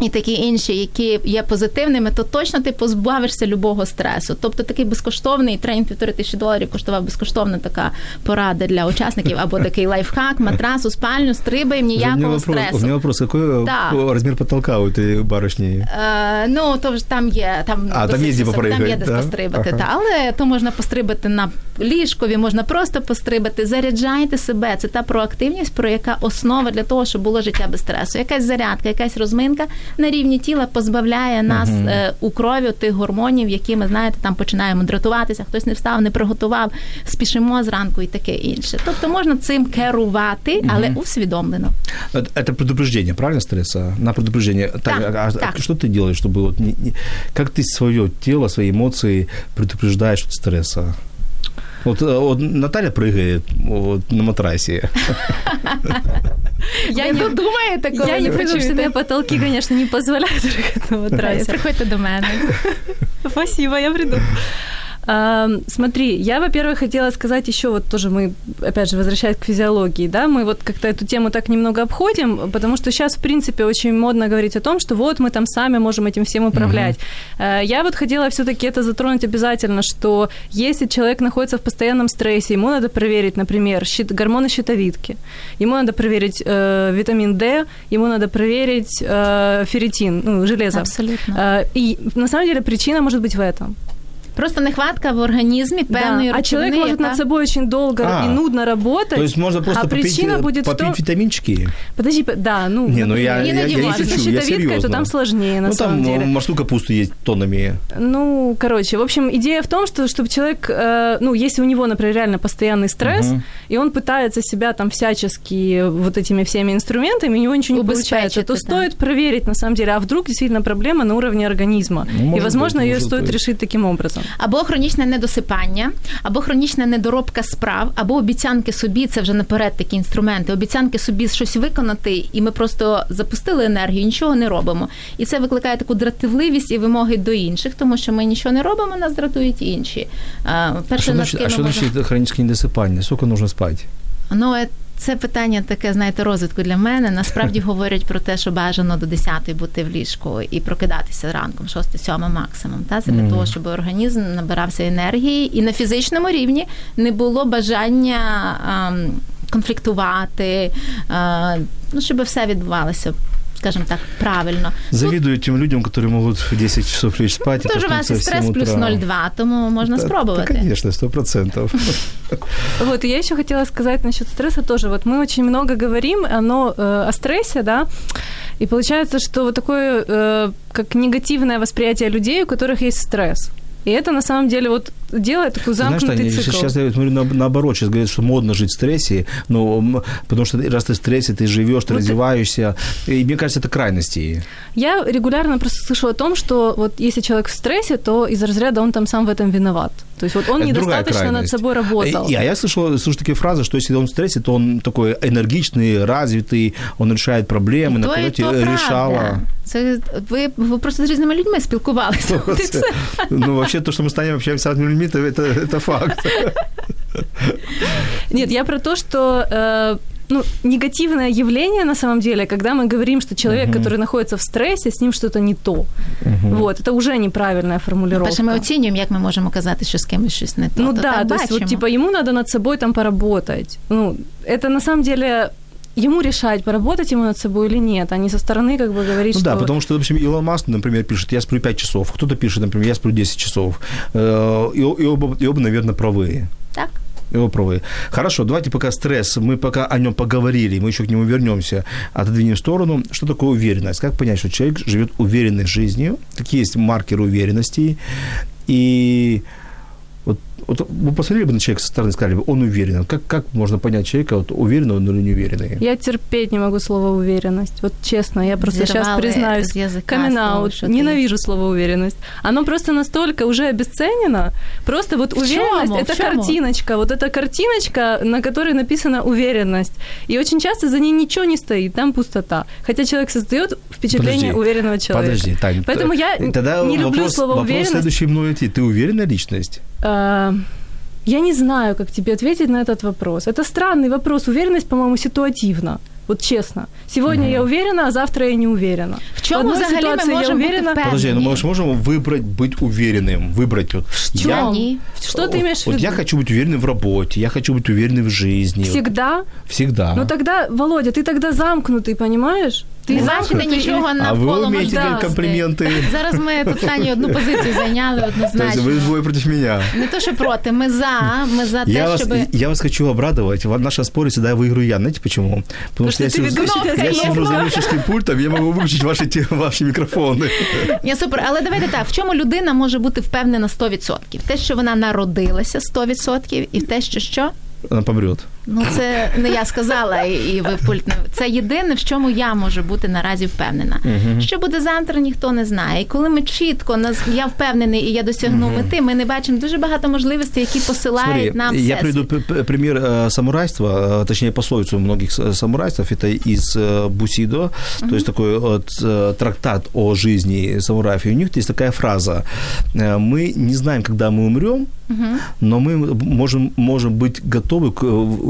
І такі інші, які є позитивними, то точно ти позбавишся любого стресу. Тобто такий безкоштовний тренінг півтори тисячі доларів коштував безкоштовна така порада для учасників, або такий лайфхак, матрас у спальню, стрибаємо У меня ніякого вопрос, у стресу. меня вопрос, какой Да. э, размер потолка у этой барышни? Е, ну, то ж там є там, А, там є досить де високо, там є попригати, де да? пострибати. Ага. Та, але то можна пострибати на ліжкові, можна просто пострибати. Заряджайте себе. Це та проактивність, про яка основа для того, щоб було життя без стресу. Якась зарядка, якась розминка на рівні тіла позбавляє нас е, у крові тих гормонів, які ми знаєте, там починаємо дратуватися, хтось не встав, не приготував, спішимо зранку і таке інше. Тобто можна цим керувати, але усвідомлено. Это это предупреждение, правильно, стресса? На предупреждение. Так, Так, а, а так. что ты делаешь, чтобы вот... Не, не- как ты свое тело, свои эмоции предупреждаешь от стресса? Вот, э, вот Наталья прыгает вот, на матрасе. Я не думаєте, коли Я не что почуєте? мне потолки, конечно, не позволяют прыгать на матрасе. Приходьте до мене. Спасибо, я приду. Смотри, я, во-первых, хотела сказать еще, вот тоже мы, опять же, возвращаясь к физиологии, да, мы вот как-то эту тему так немного обходим, потому что сейчас, в принципе, очень модно говорить о том, что вот мы там сами можем этим всем управлять. А, Я вот хотела все-таки это затронуть обязательно, что если человек находится в постоянном стрессе, ему надо проверить, например, щит- гормоны щитовидки, ему надо проверить э, витамин D, ему надо проверить э, ферритин, ну, железо. Абсолютно. А, И на самом деле причина может быть в этом. Просто нехватка в організмі певної Да. А человек речовини, может яка... над собой очень долго А. и нудно работать. То есть можно просто а попить, причина э, будет в попить том... витаминчики? Подожди, по- да, ну... Не, ну я- например, я- я не если шучу, со я щитовидкой, то серьезно. там сложнее, на ну, самом там деле. морскую капусту есть тоннами. Ну, короче, в общем, идея в том, что чтобы человек, э, ну, если у него, например, реально постоянный стресс, Мгм. и он пытается себя там всячески вот этими всеми инструментами, у него ничего не получается, то да. стоит проверить на самом деле, а вдруг действительно проблема на уровне организма. Ну, и, может возможно, быть, ее может стоит быть. решить таким образом. Або хронічне недосипання, або хронічна недоробка справ, або обіцянки собі, це вже наперед такі інструменти, обіцянки собі щось виконати, і ми просто запустили енергію, нічого не робимо. І це викликає таку дратівливість і вимоги до інших, тому що ми нічого не робимо, нас дратують інші. Перше, а ми что можемо- значит хроническое? Сколько нужно спать? Ну, е, це питання таке, знаєте, розвитку для мене. Насправді говорять про те, що бажано до 10 бути в ліжку і прокидатися ранком, 6-7 максимум. Та? Це для того, щоб організм набирався енергії і на фізичному рівні не було бажання а, конфліктувати, а, ну, щоб все відбувалося, скажімо так, правильно. Завидую тем людям, которые могут в 10 часов лечь спать. и Тут у вас і проснуться в 7 стрес плюс утра. 0,2, тому можна Да, спробувати. Да, конечно, сто процентов. Вот, и я еще хотела сказать насчет стресса тоже. Вот мы очень много говорим оно, э, о стрессе, да, и получается, что вот такое, э, как негативное восприятие людей, у которых есть стресс. И это на самом деле вот делает такой Знаешь, замкнутый Таня, цикл. сейчас я смотрю на- наоборот, сейчас говорят, что модно жить в стрессе, но потому что раз ты в стрессе, ты живешь, ты Вот развиваешься. И мне кажется, это крайности. Я регулярно просто слышу о том, что вот если человек в стрессе, то из разряда он там сам в этом виноват. То есть вот он Это другая недостаточно над крайность. собой работал. И, а я слышал, слышу такие фразы, что если он в стрессе, то он такой энергичный, развитый, он решает проблемы, на то, і полете то решала. правда. Це ви, ви просто з різними людьми спілкувалися. От і все. Ну, вообще, то, что мы станем общаемся с разными людьми, это, это, это факт. Нет, я про то, что э, ну, негативное явление на самом деле, когда мы говорим, что человек, который находится в стрессе, с ним что-то не то. Вот, это уже неправильная формулировка. Перше, ми оцінюємо, як ми можемо казати, що з кимось щось не то. ну то да, так то есть вот типа ему надо над собой там поработать. Ну, это на самом деле ему решать, поработать ему над собой или нет, а не со стороны как бы говорить, Ну что... да, потому что, допустим, Илон Маск, например, пишет, я сплю 5 часов, кто-то пишет, например, я сплю 10 часов. Э, И, и оба, и оба, наверное, правые. Оба правые. Хорошо, давайте пока стресс, мы пока о нем поговорили, мы еще к нему вернемся, отодвинем в сторону. Что такое уверенность? Как понять, что человек живет уверенной жизнью? Какие есть маркеры уверенности? И вот, вы посмотрели бы на человека со стороны сказали бы, он уверен. Как, как можно понять человека, вот, уверенный он или неуверенный? Я терпеть не могу слово уверенность. Вот честно, я просто сейчас Взорвала признаюсь. Камин-аут. ти- Ненавижу слово уверенность. Оно просто настолько уже обесценено. Просто вот В уверенность это картиночка. Вот эта картиночка, на которой написана уверенность. И очень часто за ней ничего не стоит, там пустота. Хотя человек создает впечатление Подожди, уверенного человека. Подожди, Тань. Поэтому я тогда не люблю вопрос, слово вопрос уверенность. следующий мной идти. Ты уверенная личность? А, Я не знаю, как тебе ответить на этот вопрос. Это странный вопрос. Уверенность, по-моему, ситуативна. Вот честно. Сегодня я уверена, а завтра я не уверена. В чому одной взагалі ми ситуации я можемо бути уверена. впевнені? Подожди, ну мы же можем выбрать быть уверенным, выбрать вот. чём? Я, Ні. Что ты имеешь в вот виду? я хочу быть уверенным в работе, я хочу быть уверенным в жизни. Вот Всегда? Всегда. Ну тогда, Володя, ты тогда замкнутый, понимаешь? Ти Ты не бачите замкнутый. нічого а вы навколо умеете делать можливостей. комплименты. Зараз ми тут Саню одну позицію зайняли То есть однозначно. вы двое против меня. Не то, що проти, ми за, ми за Я те, вас, щоб... я вас хочу обрадовать. В нашем споре всегда выиграю я. Знаете почему? Потому что я ты сижу, ведущий, я ты сижу за знаешь. выключечным пультом, я могу выключить ваши, те- ваши микрофоны. Ні, супер, але давайте так, в чому людина може бути впевнена 100%? В те, що вона народилася 100%, і в те, що що? Она помрет. Ну, це не я сказала, і, і ви пульт не- Це єдине, в чому я можу бути наразі впевнена. Що буде завтра, ніхто не знає. І коли ми чітко нас я впевнений і я досягну мети, ми не бачимо дуже багато можливостей, які посилають Смотри, нам я всесвіт. приведу п- п- пример э, самурайства, э, точнее пословицу многих с- самурайств. Это из э, Бусидо, то есть такой вот э, трактат о жизни самураев. И у них есть такая фраза: э, мы не знаем, когда мы умрем, но мы можем можем быть готовы к,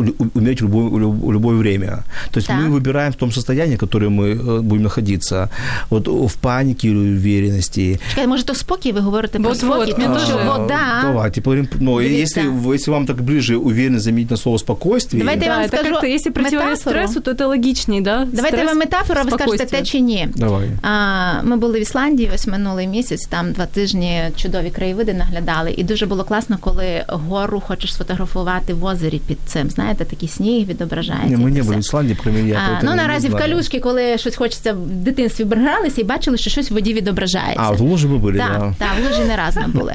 э, у- умереть в любое, в люб- в любое время. То есть Так. мы выбираем в том состоянии, в котором мы э, будем находиться. Вот в панике или уверенности. Чекай, може, то спокій ви говорите про Вот, спокій? вот, Тому мне що тоже. вода. Давайте поговорим. Ну, Дивіться. если, в- если вам так ближе уверенно заменить на слово спокойствие. Давайте я Да, вам это скажу как-то, если противовес метафору. стрессу, то это логичней, да? Давайте Стресс, вам метафора, ви скажете спокойствие. те чи ні. Давай. А, ми були в Ісландії ось минулий місяць, там два тижні чудові краєвиди наглядали. І дуже було класно, коли гору хочеш сфотографувати в озері під цим. Знаєте, такий сніг відображається. Не, мы і не все. были в Исландии, кроме я. А, поэтому ну не наразі в знаю. калюшки, коли щось хочеться в дитинстві гралися і бачили, що щось в воді відображається. А, в луже мы были, Так, да. так, в лужі не раз ми були.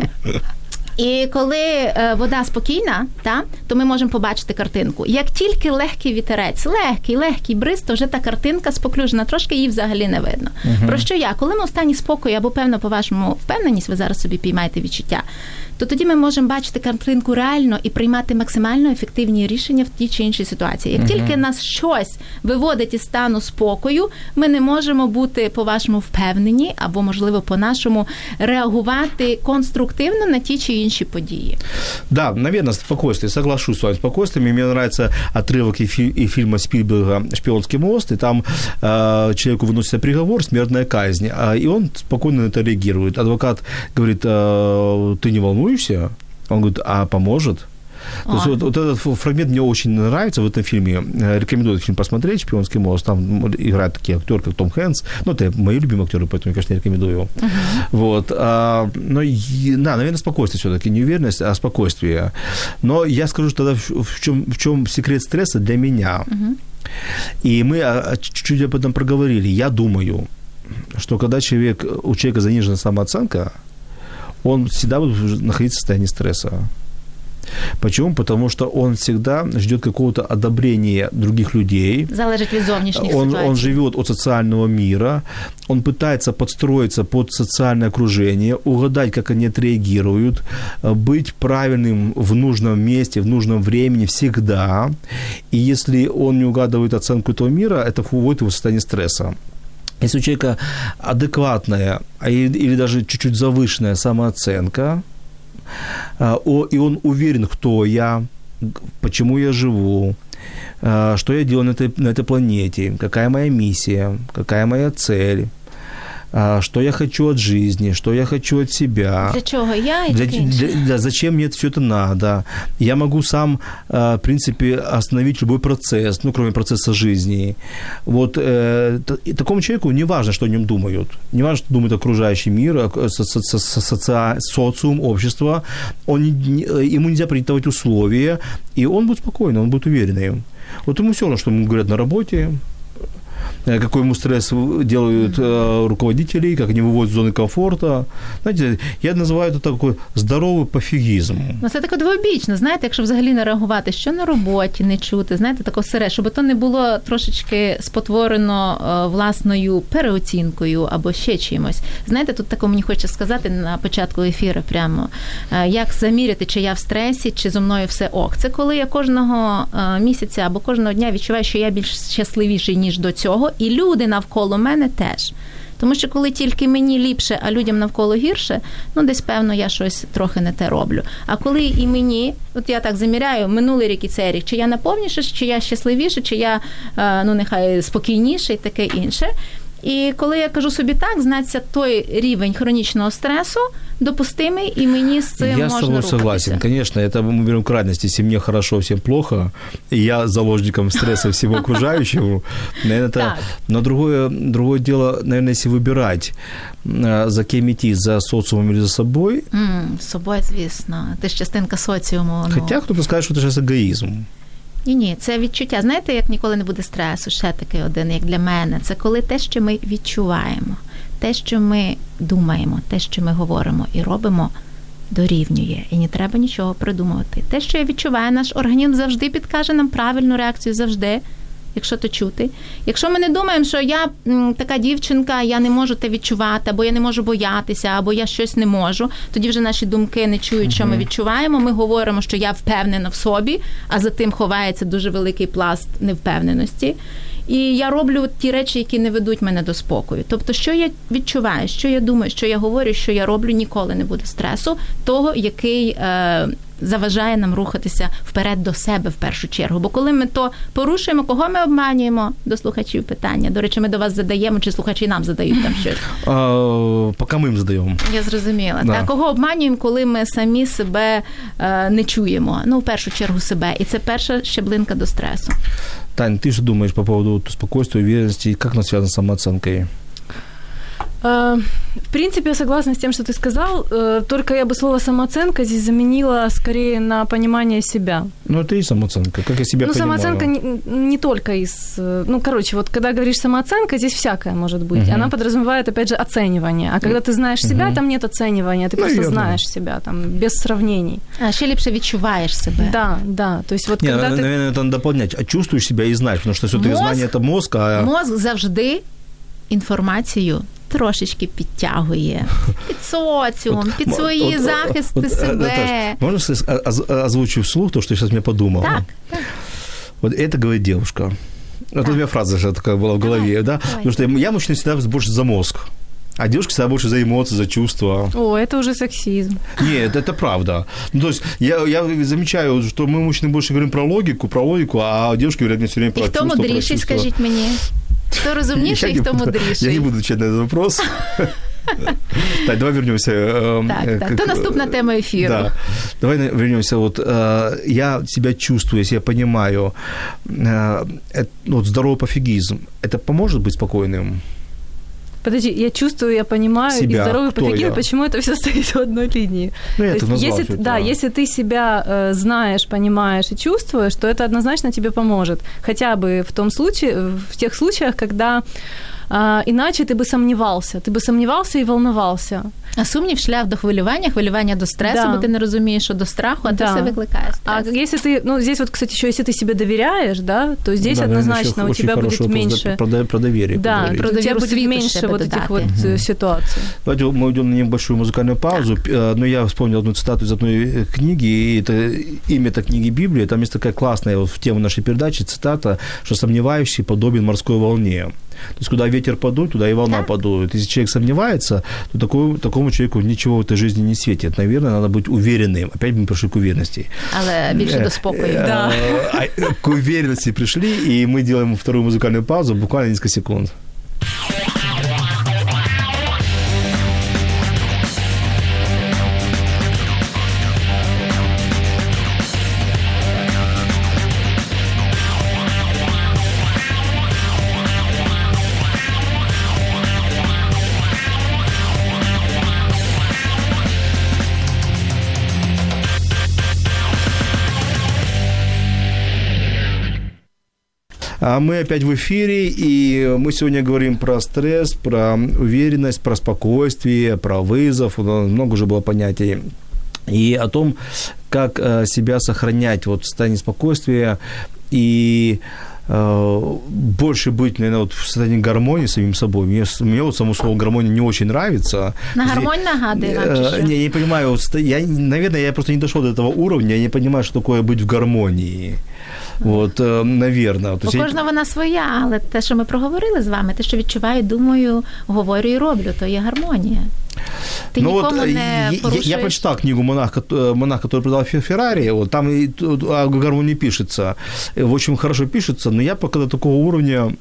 І коли е, вода спокійна, та, то ми можемо побачити картинку. Як тільки легкий вітерець, легкий, легкий бриз, то вже та картинка споклюжена, трошки її взагалі не видно. Про що я? Коли ми у стані спокою або певно по вашому впевненість, ви зараз собі піймаєте відчуття, то тоді ми можемо бачити картинку реально і приймати максимально ефективні рішення в тій чи іншій ситуації. Як тільки нас щось виводить із стану спокою, ми не можемо бути по-вашому впевнені або, можливо, по-нашому реагувати конструктивно на ті чи інші події. Да, наверное, спокойствие. Соглашусь с вами. Спокойствием. Мне нравится отрывок и, фи- и фильма Спильберга «Шпионский мост», и там э, человеку выносится приговор, смертная казнь, а, и он спокойно на это реагирует. Адвокат говорит, э, ты не Волнуешься? Он говорит, а поможет? То есть А. вот, вот этот фрагмент мне очень нравится в этом фильме. Э, Рекомендую этот фильм посмотреть «Шпионский мост». Там играют такие актеры, как Том Хэнкс. Ну, это мои любимые актеры, поэтому, я, конечно, рекомендую его. Вот. А, но, да, наверное, спокойствие все-таки. Не уверенность, а спокойствие. Но я скажу что тогда, в в чем, в чем секрет стресса для меня. И мы а, а, чуть-чуть об этом проговорили. Я думаю, что когда человек, у человека занижена самооценка, он всегда будет находиться в состоянии стресса. Почему? Потому что он всегда ждет какого-то одобрения других людей. Залежить від зовнішніх Он, ситуацій. он живет от социального мира, он пытается подстроиться под социальное окружение, угадать, как они отреагируют, э, быть правильным в нужном месте, в нужном времени всегда. И если он не угадывает оценку этого мира, это вводит его в состояние стресса. Если у человека адекватная а или даже чуть-чуть завышенная самооценка, а, и он уверен, кто я, почему я живу, а, что я делаю на этой, на этой планете, какая моя миссия, какая моя цель, что я хочу от жизни, что я хочу от себя. Для чого я і Для, для- для- зачем мне все это надо? Я могу сам, а, в принципе, остановить любой процесс, ну, кроме процесса жизни. Вот э, и такому человеку не важно, что о нем думают. Не важно, что думает окружающий мир, со- соци- социум, общество. Он, э, ему нельзя придавать условия, и он будет спокойный, он будет уверенный. Вот ему все равно, что ему говорят на работе, э, какой ему стресс в- делают э, руководители, как они выводят из зоны комфорта. Знаете, я называю это такой здоровый пофигизм. Ну, це таке двобічно, знаєте, якщо взагалі не реагувати, що на роботі не чути, знаєте, таке сире, щоб то не було трошечки спотворено е, власною переоцінкою або ще чимось. Знаєте, тут тако мені хочеться сказати на початку ефіру прямо, е, як заміряти, чи я в стресі, чи зо мною все ок. Це коли я кожного е, місяця або кожного дня відчуваю, що я більш щасливіший, ніж до цього, і люди навколо мене теж. Тому що коли тільки мені ліпше, а людям навколо гірше, ну десь певно я щось трохи не те роблю. А коли і мені, от я так заміряю, минулий рік і цей рік, чи я наповніше, чи я щасливіше, чи я е, ну нехай спокійніше і таке інше. І коли я кажу собі так, значить той рівень хронічного стресу допустимий, і мені з цим Я с можна тобой рухатися. согласен. Конечно, это мы берем крайности. Если мне хорошо, всем плохо, и я заложником стресса всего окружающего. Наверное, это... Так. Но другое, другое дело, наверное, если выбирать, э, за кем идти, за социумом или за собой, М, з собою, звісно, ти ж частинка соціуму. Ну. хотя кто-то скажет, что это сейчас эгоизм. Ні, ні, це відчуття. Знаєте, як ніколи не буде стресу, ще такий один, як для мене. Це коли те, що ми відчуваємо, те, що ми думаємо, те, що ми говоримо і робимо, дорівнює. І не треба нічого придумувати. Те, що я відчуваю, наш організм завжди підкаже нам правильну реакцію завжди. Якщо то чути. Якщо ми не думаємо, що я така дівчинка, я не можу те відчувати, або я не можу боятися, або я щось не можу, тоді вже наші думки не чують, що ми відчуваємо. Ми говоримо, що я впевнена в собі, а за тим ховається дуже великий пласт невпевненості. І я роблю ті речі, які не ведуть мене до спокою. Тобто, що я відчуваю, що я думаю, що я говорю, що я роблю, ніколи не буде стресу, того, який е, заважає нам рухатися вперед до себе в першу чергу. Бо коли ми то порушуємо, кого ми обманюємо до слухачів питання. До речі, ми до вас задаємо, чи слухачі нам задають там щось. А, пока мы им задаем. Я зрозуміла. Да. Так, кого обманюємо, коли ми самі себе е, не чуємо? Ну, в першу чергу себе. І це перша щеблинка до стресу. Тань, ты что думаешь по поводу спокойствия, уверенности? Как оно связано с самооценкой? Э, В принципе, я согласна с тем, что ты сказал, э, только я бы слово самооценка здесь заменила скорее на понимание себя. Ну, это и самооценка, как я себя ну, понимаю. самооценка не, не только из... э, Ну, короче, вот когда говоришь самооценка, здесь всякое может быть. Мгм. Она подразумевает, опять же, оценивание. А когда ты знаешь себя, Мгм. там нет оценивания, ты просто Наверно. знаешь себя, там, без сравнений. А ще ліпше відчуваєш себе. Да, да. То есть вот Не, когда ты... наверное, это надо дополнять. А чувствуешь себя и знаешь, потому что все-таки Мозг- знание это мозг, а Мозк завжди інформацію трошечки підтягує під соціум, під М- свої от- захисти от, э, себе. Наташ, можно сказать, а- оз- озвучу вслух то, что сейчас мне подумал? Так, так. Вот это говорит девушка. Вот Так. у меня фраза же такая была в голове, Давай, да? давай. Потому что я мужчина всегда больше за мозг. А девушка всегда больше за эмоции, за чувства. О, это уже сексизм. Нет, это правда. Ну, то есть я, я замечаю, что мы, мужчины, больше говорим про логику, про логику, а девушки говорят мне все время І про хто чувства, про мудріший, чувства. скажіть мені? Хто розумніший Я і не хто буду- мудріший? Я не буду отвечать на этот вопрос. Так, давай вернемся. э, Так, э, так. к- То наступна тема ефіру. Да. Давай на- вернемся. Вот э, я себя чувствую, если я понимаю, э, это, ну, вот здоровый пофигизм, это поможет быть спокойным? Подожди, я чувствую, я понимаю, Себя. и здоровый я? почему это все стоит в одной линии. Ну, я То это есть, если, чуть, да, если ты себя э, знаешь, понимаешь и чувствуешь, то это однозначно тебе поможет. Хотя бы в том случае, в тех случаях, когда а, иначе ты бы сомневался. Ты бы сомневался и волновался. А сумнів шлях до хвилювання, хвилювання до стресу, Да. бо ти не розумієш, що до страху, а Да. це все викликає А стрес. если ты, ну, здесь вот, кстати, еще если ты себе доверяешь, да, то здесь Да, наверное, однозначно еще у очень тебя будет хороший вопрос меньше... Про, до- про доверие. Да, поговорить. про у тебя доверу будет світу меньше ще вот додати. этих вот э, ситуаций. Давайте мы уйдем на небольшую музыкальную паузу. Э, Но я вспомнил одну цитату из одной э, книги, и это имя этой книги Библия. Там есть такая классная вот в тему нашей передачи цитата, что сомневающий подобен морской волне. То есть, куда ветер подует, туда и волна Да. подует. Если человек сомневается, то такому, такому человеку ничего в этой жизни не светит. Наверное, надо быть уверенным. Опять мы пришли к уверенности. Але більше Э, до спокою. э, Да. а, К уверенности пришли, и мы делаем вторую музыкальную паузу, буквально несколько секунд. А Мы опять в эфире, и мы сегодня говорим про стресс, про уверенность, про спокойствие, про вызов, много уже было понятий. И о том, как э, себя сохранять вот в состоянии спокойствия и э, больше быть, наверное, вот в состоянии гармонии с самим собой. Мне, мне вот само слово гармония не очень нравится. На гармонь чи Э? Не, я не понимаю, вот я, наверное, я просто не дошел до этого уровня, я не понимаю, что такое быть в гармонии. Вот, э, наверное. То У есть я- кожного вона своя, але те, що ми проговорили з вами, те, що відчуваю, думаю, говорю і роблю, то є гармонія. Ти Ну нікому вот, э, не я, я, порушуєш. я прочитал книгу «Монах, кот- э, монах который продал Фе- Феррари», вот, там и тут о гармонии пишется, Э, очень хорошо пишется, но я пока до такого уровня...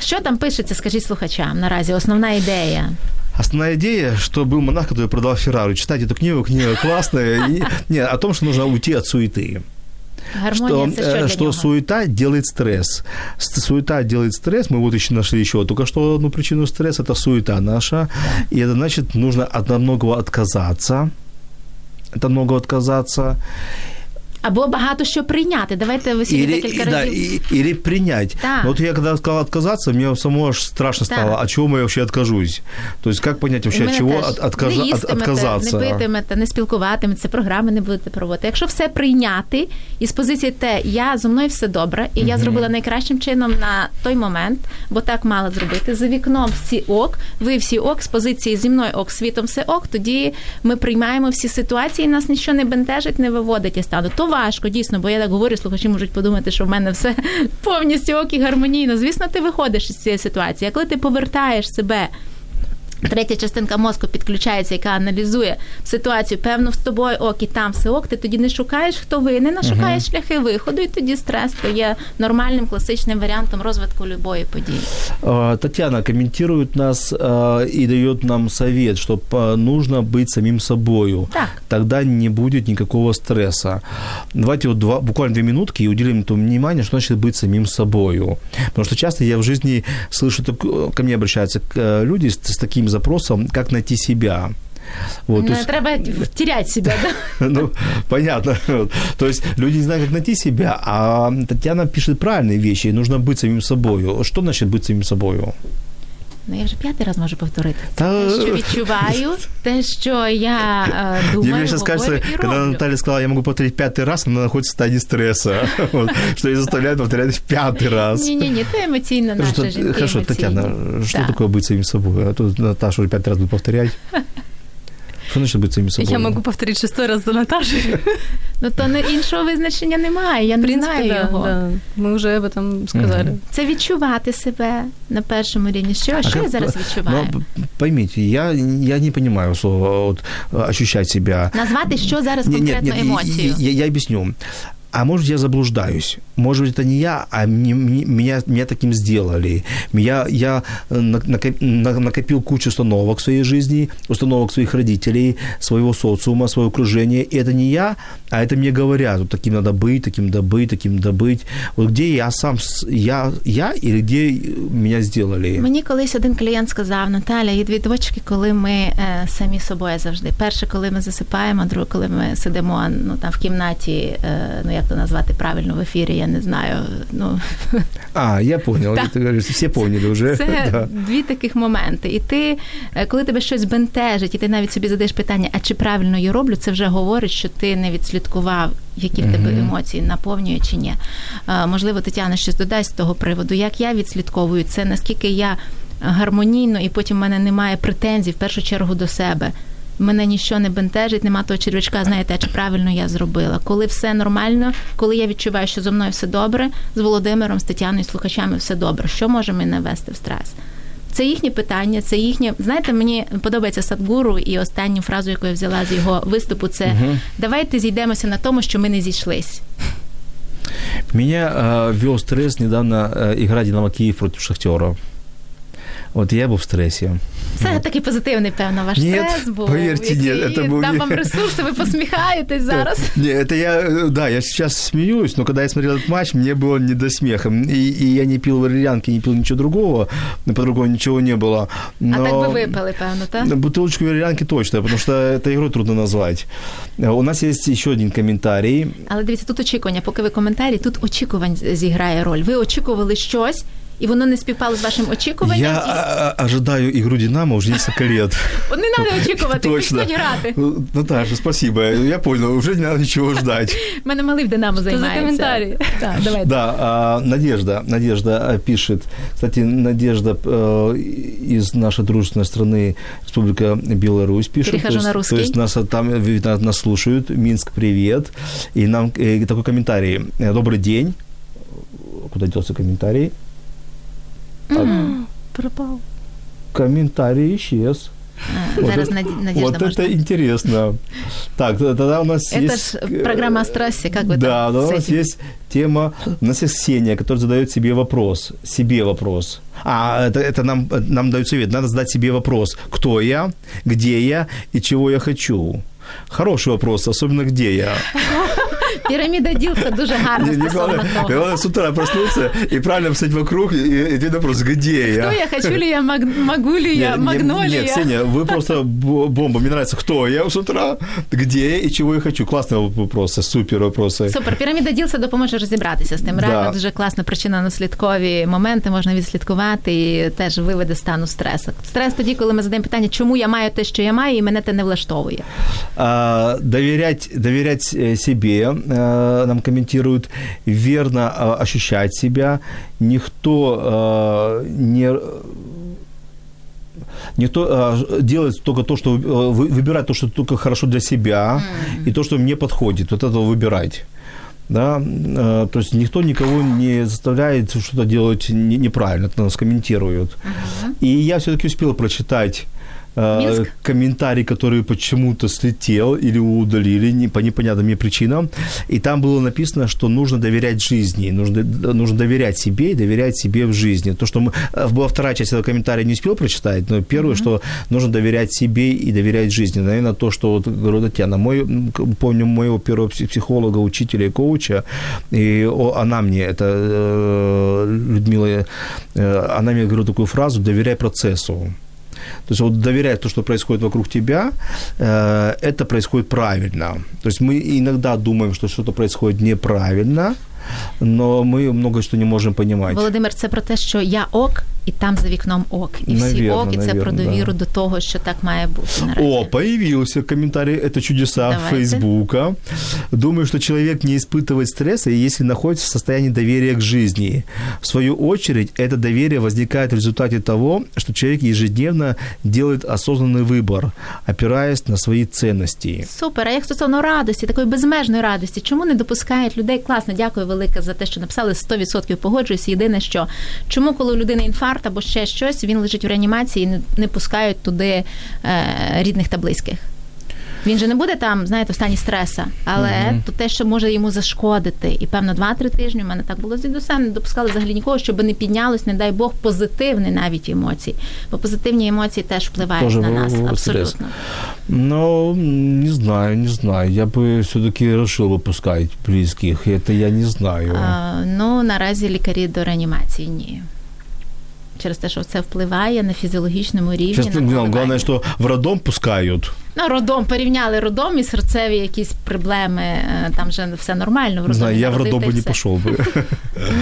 Що там пишеться, скажіть слухачам наразі, основна ідея. Основная идея, что был монах, который продал Феррари. Читайте эту книгу, книга классная. И- Не, о том, что нужно уйти от суеты. Гармонія что, э, что суета делает стресс. Суета делает стресс. Мы вот еще нашли еще только что одну причину стресса. Это суета наша. И это значит, нужно от многого отказаться. Это много отказаться. Або багато що прийняти. Давайте ви сьогодні декілька да, разів. и- или принять. Да. Вот я когда сказал отказаться, мне самому аж страшно Да. стало, от чего мы вообще откажусь. То есть как понять вообще, от чего от, не от- отказаться? не питимете, не спілкуватиметься, програми не будете проводити. Якщо все прийняти і з позиції те, я зо мною все добре, і я зробила найкращим чином на той момент, бо так мала зробити. За вікном всі ок, ви всі ок, з позиції зі мною ок, світом все ок. Тоді ми приймаємо всі ситуації, і нас нічого не бентежить, не виводить із стану. То важко, дійсно, бо я так говорю, слухачі можуть подумати, що в мене все повністю ок і гармонійно. Звісно, ти виходиш із цієї ситуації. А коли ти повертаєш себе Третя частинка мозку підключається, яка аналізує ситуацію. Певно, з тобою ок, і там все ок. Ти тоді не шукаєш, хто винен, а шукаєш шляхи виходу, і тоді стрес то є нормальним класичним варіантом розвитку любої події. А, Татьяна комментирует нас а, и дает нам совет, что а, нужно быть самим собою. Так. Тогда не будет никакого стресса. Давайте вот два, буквально две минутки и уделим этому внимание, что значит быть самим собою. Потому что часто я в жизни слышу, так- ко мне обращаются э, люди с, с такими таким запросом, как найти себя. Вот, ну, есть... Треба терять себя, да? ну, понятно. То есть люди не знают, как найти себя, а Татьяна пишет правильные вещи, и нужно быть самим собой. Что значит быть самим собой? Ну, я вже п'ятий раз можу повторити. Та... Те, що відчуваю, те, що я е, думаю, Мне сейчас кажется, когда Наталья сказала, я могу повторить пятый раз, она находится в стадии стресса, что ее заставляют повторять в пятый раз. Не-не-не, это эмоционально наша. Хорошо, Татьяна, что такое быть самим собой? А то Наташа уже пятый раз будет повторять. Що значить бути самим собою? Я можу повторити шестой раз за Наташею. Ну, то не іншого визначення немає, я не знаю да, його. Да. Ми вже об этом сказали. Це відчувати себе на першому рівні. Що, а що я зараз відчуваю? Ну, пойміть, я, я не розумію слово от ощущать себя. Назвати, що зараз конкретно емоцію? Я, я, я объясню а может, я заблуждаюсь. Может быть, это не я, а мне, меня, меня таким сделали. Я, я накопил кучу установок в своей жизни, установок своих родителей, своего социума, своего окружения. И это не я, а это мне говорят, вот таким надо быть, таким надо быть, таким надо быть. Вот где я сам, я, я или где меня сделали? Мені колись один клієнт сказав, Наталя, є дві точки, коли ми е, самі собою завжди. Перше, коли ми засипаємо, друге, коли ми сидимо ну, там, в кімнаті, е, ну, як то назвати правильно в ефірі, я не знаю. Ну. А, я понял. Ти говориш, всі поняли вже. Це да. дві таких моменти. І ти, е, коли тебе щось бентежить, і ти навіть собі задаєш питання, а чи правильно я роблю, це вже говорить, що ти не відслідкував, які в тебе емоції наповнює чи ні. Можливо, Тетяна щось додасть з того приводу, як я відслідковую це, наскільки я гармонійно, і потім в мене немає претензій в першу чергу до себе мене нічого не бентежить, нема того червячка, знаєте, чи правильно я зробила. Коли все нормально, коли я відчуваю, що зо мною все добре, з Володимиром, з Тетяною, слухачами все добре. Що може мене вести в стрес? Це їхнє питання, це їхнє. Знаєте, мені подобається Садгуру, і останню фразу, яку я взяла з його виступу, це угу. давайте зійдемося на тому, що ми не зійшлись. Меня э, вел стресс недавно э, игра «Динамо Киев» против «Шахтера». Вот я был в стрессе. Це такий позитивний, певно, ваш нет, стрес був. Поверьте, який нет, это был... Дав вам ресурси, ви посміхаєтесь зараз. Нет, это я, да, я сейчас смеюсь, но когда я смотрел этот матч, мне было не до смеха. И, и я не пил валерьянки, не пил ничего другого, по-другому ничего не было. Но... А так бы выпили, певно, так? Бутылочку валерьянки точно, потому что это игру трудно назвать. У нас есть еще один комментарий. Але дивіться, тут очікування, поки ви коментарі, тут очікувань зіграє роль. Ви очікували щось, і воно не співпало з вашим очікуванням. Я і... ожидаю ігру Динамо вже несколько лет. Не треба очікувати, підходь грати. Наташа, спасибо. Я понял, вже не треба нічого ждати. У мене малий в Динамо займається. за коментарі. Да, давайте. Да, а, Надежда, Надежда пишет. Кстати, Надежда э, из нашей дружественной страны, Республика Беларусь, пишет. Перехожу есть, на русский. То есть нас там видно, нас слушают. Минск, привет. И нам э, такой комментарий. Добрый день. Куда делся комментарий? А... Пропал. Комментарий исчез. А, вот Зараз это, Надежда Вот можно... это интересно. Так, тогда у нас это есть... Это программа о стрессе, как вы Да, там, да у нас есть тема... У нас есть Ксения, которая задает себе вопрос. Себе вопрос. А, это, это нам, нам дают совет. Надо задать себе вопрос. Кто я, где я и чего я хочу. Хороший вопрос, особенно где я. Піраміда ділка дуже гарно стосовно того. Главное с утра проснуться и правильно писать вокруг, и ответ вопрос, где я? Кто я, хочу ли я, могу ли я, магнолия? Нет, Сеня, вы просто бомба. Мне нравится, кто я с утра, где и чего я хочу. Классные вопросы, супер вопросы. Супер. Піраміда ділса допоможе розібратися з тим. Реально дуже класна причина наслідкові моменти можна відслідкувати і теж виведе стану стресу. Стрес тоді, коли ми задаємо питання, чому я маю те, що я маю, і мене це не влаштовує. А, доверять, доверять себе, Э, Нам комментируют, верно э, ощущать себя, никто э, не никто делает только то, что выбирать то, что только хорошо для себя, mm-hmm. и то, что мне подходит. Вот это выбирать. Да, то есть никто никого не заставляет что-то делать неправильно, это нас комментируют. Uh-huh. И я все-таки успел прочитать Э, комментарий, который почему-то слетел или удалили не, по непонятным мне причинам. И там было написано, что нужно доверять жизни, нужно, нужно доверять себе и доверять себе в жизни. То, что мы, э, была вторая часть этого комментария, не успел прочитать, но первое, mm-hmm. что нужно доверять себе и доверять жизни. Наверное, то, что вот, говорю, Татьяна, мой, помню моего первого психолога, учителя и коуча, и она мне, это э, Людмила, э, она мне говорила такую фразу «доверяй процессу». То есть вот доверять то, что происходит вокруг тебя, э, это происходит правильно. То есть мы иногда думаем, что что-то происходит неправильно, но мы много что не можем понимать. Володимир, це про те, що я ок, і там за вікном ок. І всі Навірно, ок, і це про навірно, довіру да. до того, що так має бути. Наразі. О, появился комментарий, это чудеса Давайте. Фейсбука. Думаю, что человек не испытывает стресса, если находится в состоянии доверия к жизни. В свою очередь, это доверие возникает в результате того, что человек ежедневно делает осознанный выбор, опираясь на свои ценности. Супер. А як стосовно радості, такої безмежної радості, чому не допускають людей? Класно, дякую велике за те, що написали 100% погоджуюся. Єдине, що чому, коли у людини інфаркт або ще щось, він лежить в реанімації і не, не пускають туди е, рідних та близьких. Він же не буде там, знаєте, в стані стреса, але Мгм. то те, що може йому зашкодити. І певно, 2-3 тижні в мене так було з дідусем, не допускали взагалі нікого, щоб не піднялось, не дай Бог, позитивні навіть емоції. Бо позитивні емоції теж впливають Тоже на нас. в- в стрес. Абсолютно. Но м, не знаю, не знаю. Я бы все-таки решил выпускать близких. Это я не знаю. А, ну, наразі лікарі до реанімації ні. Через те, що це впливає на фізіологічному рівні. Сейчас, на ну, коливання. главное, что в роддом пускают. Ну, родом порівняли родом і серцеві якісь проблеми. е, Там вже все нормально. В Не роддомі знаю, я в народити роддом бы не все. пошел бы.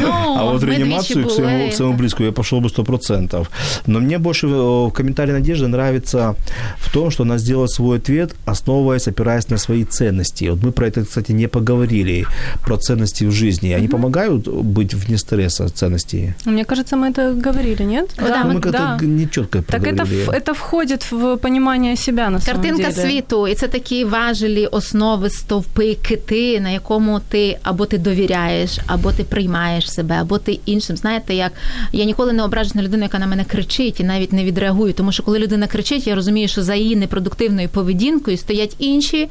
Ну, А вот в ми двічі реанимацию к були. своему, к своему близкому я пошел бы сто процентов. Но мне больше э, в комментарии Надежды нравится в том, что она сделала свой ответ, основываясь, опираясь на свои ценности. Вот мы про это, кстати, не поговорили, про ценности в жизни. Они помогают быть вне стресса ценностей? Мне кажется, мы это говорили, нет? О, да, Ну, мы- мы как-то не четко Так это, проговорили. в- это входит в понимание себя на самом Картинка деле. світу, і це такі важелі, основи, стовпи, кити, на якому ти або ти довіряєш, або ти приймаєш себе, або ти іншим. Знаєте, як я ніколи не ображусь на людину, яка на мене кричить, і навіть не відреагую. Тому що коли людина кричить, я розумію, що за її непродуктивною поведінкою стоять інші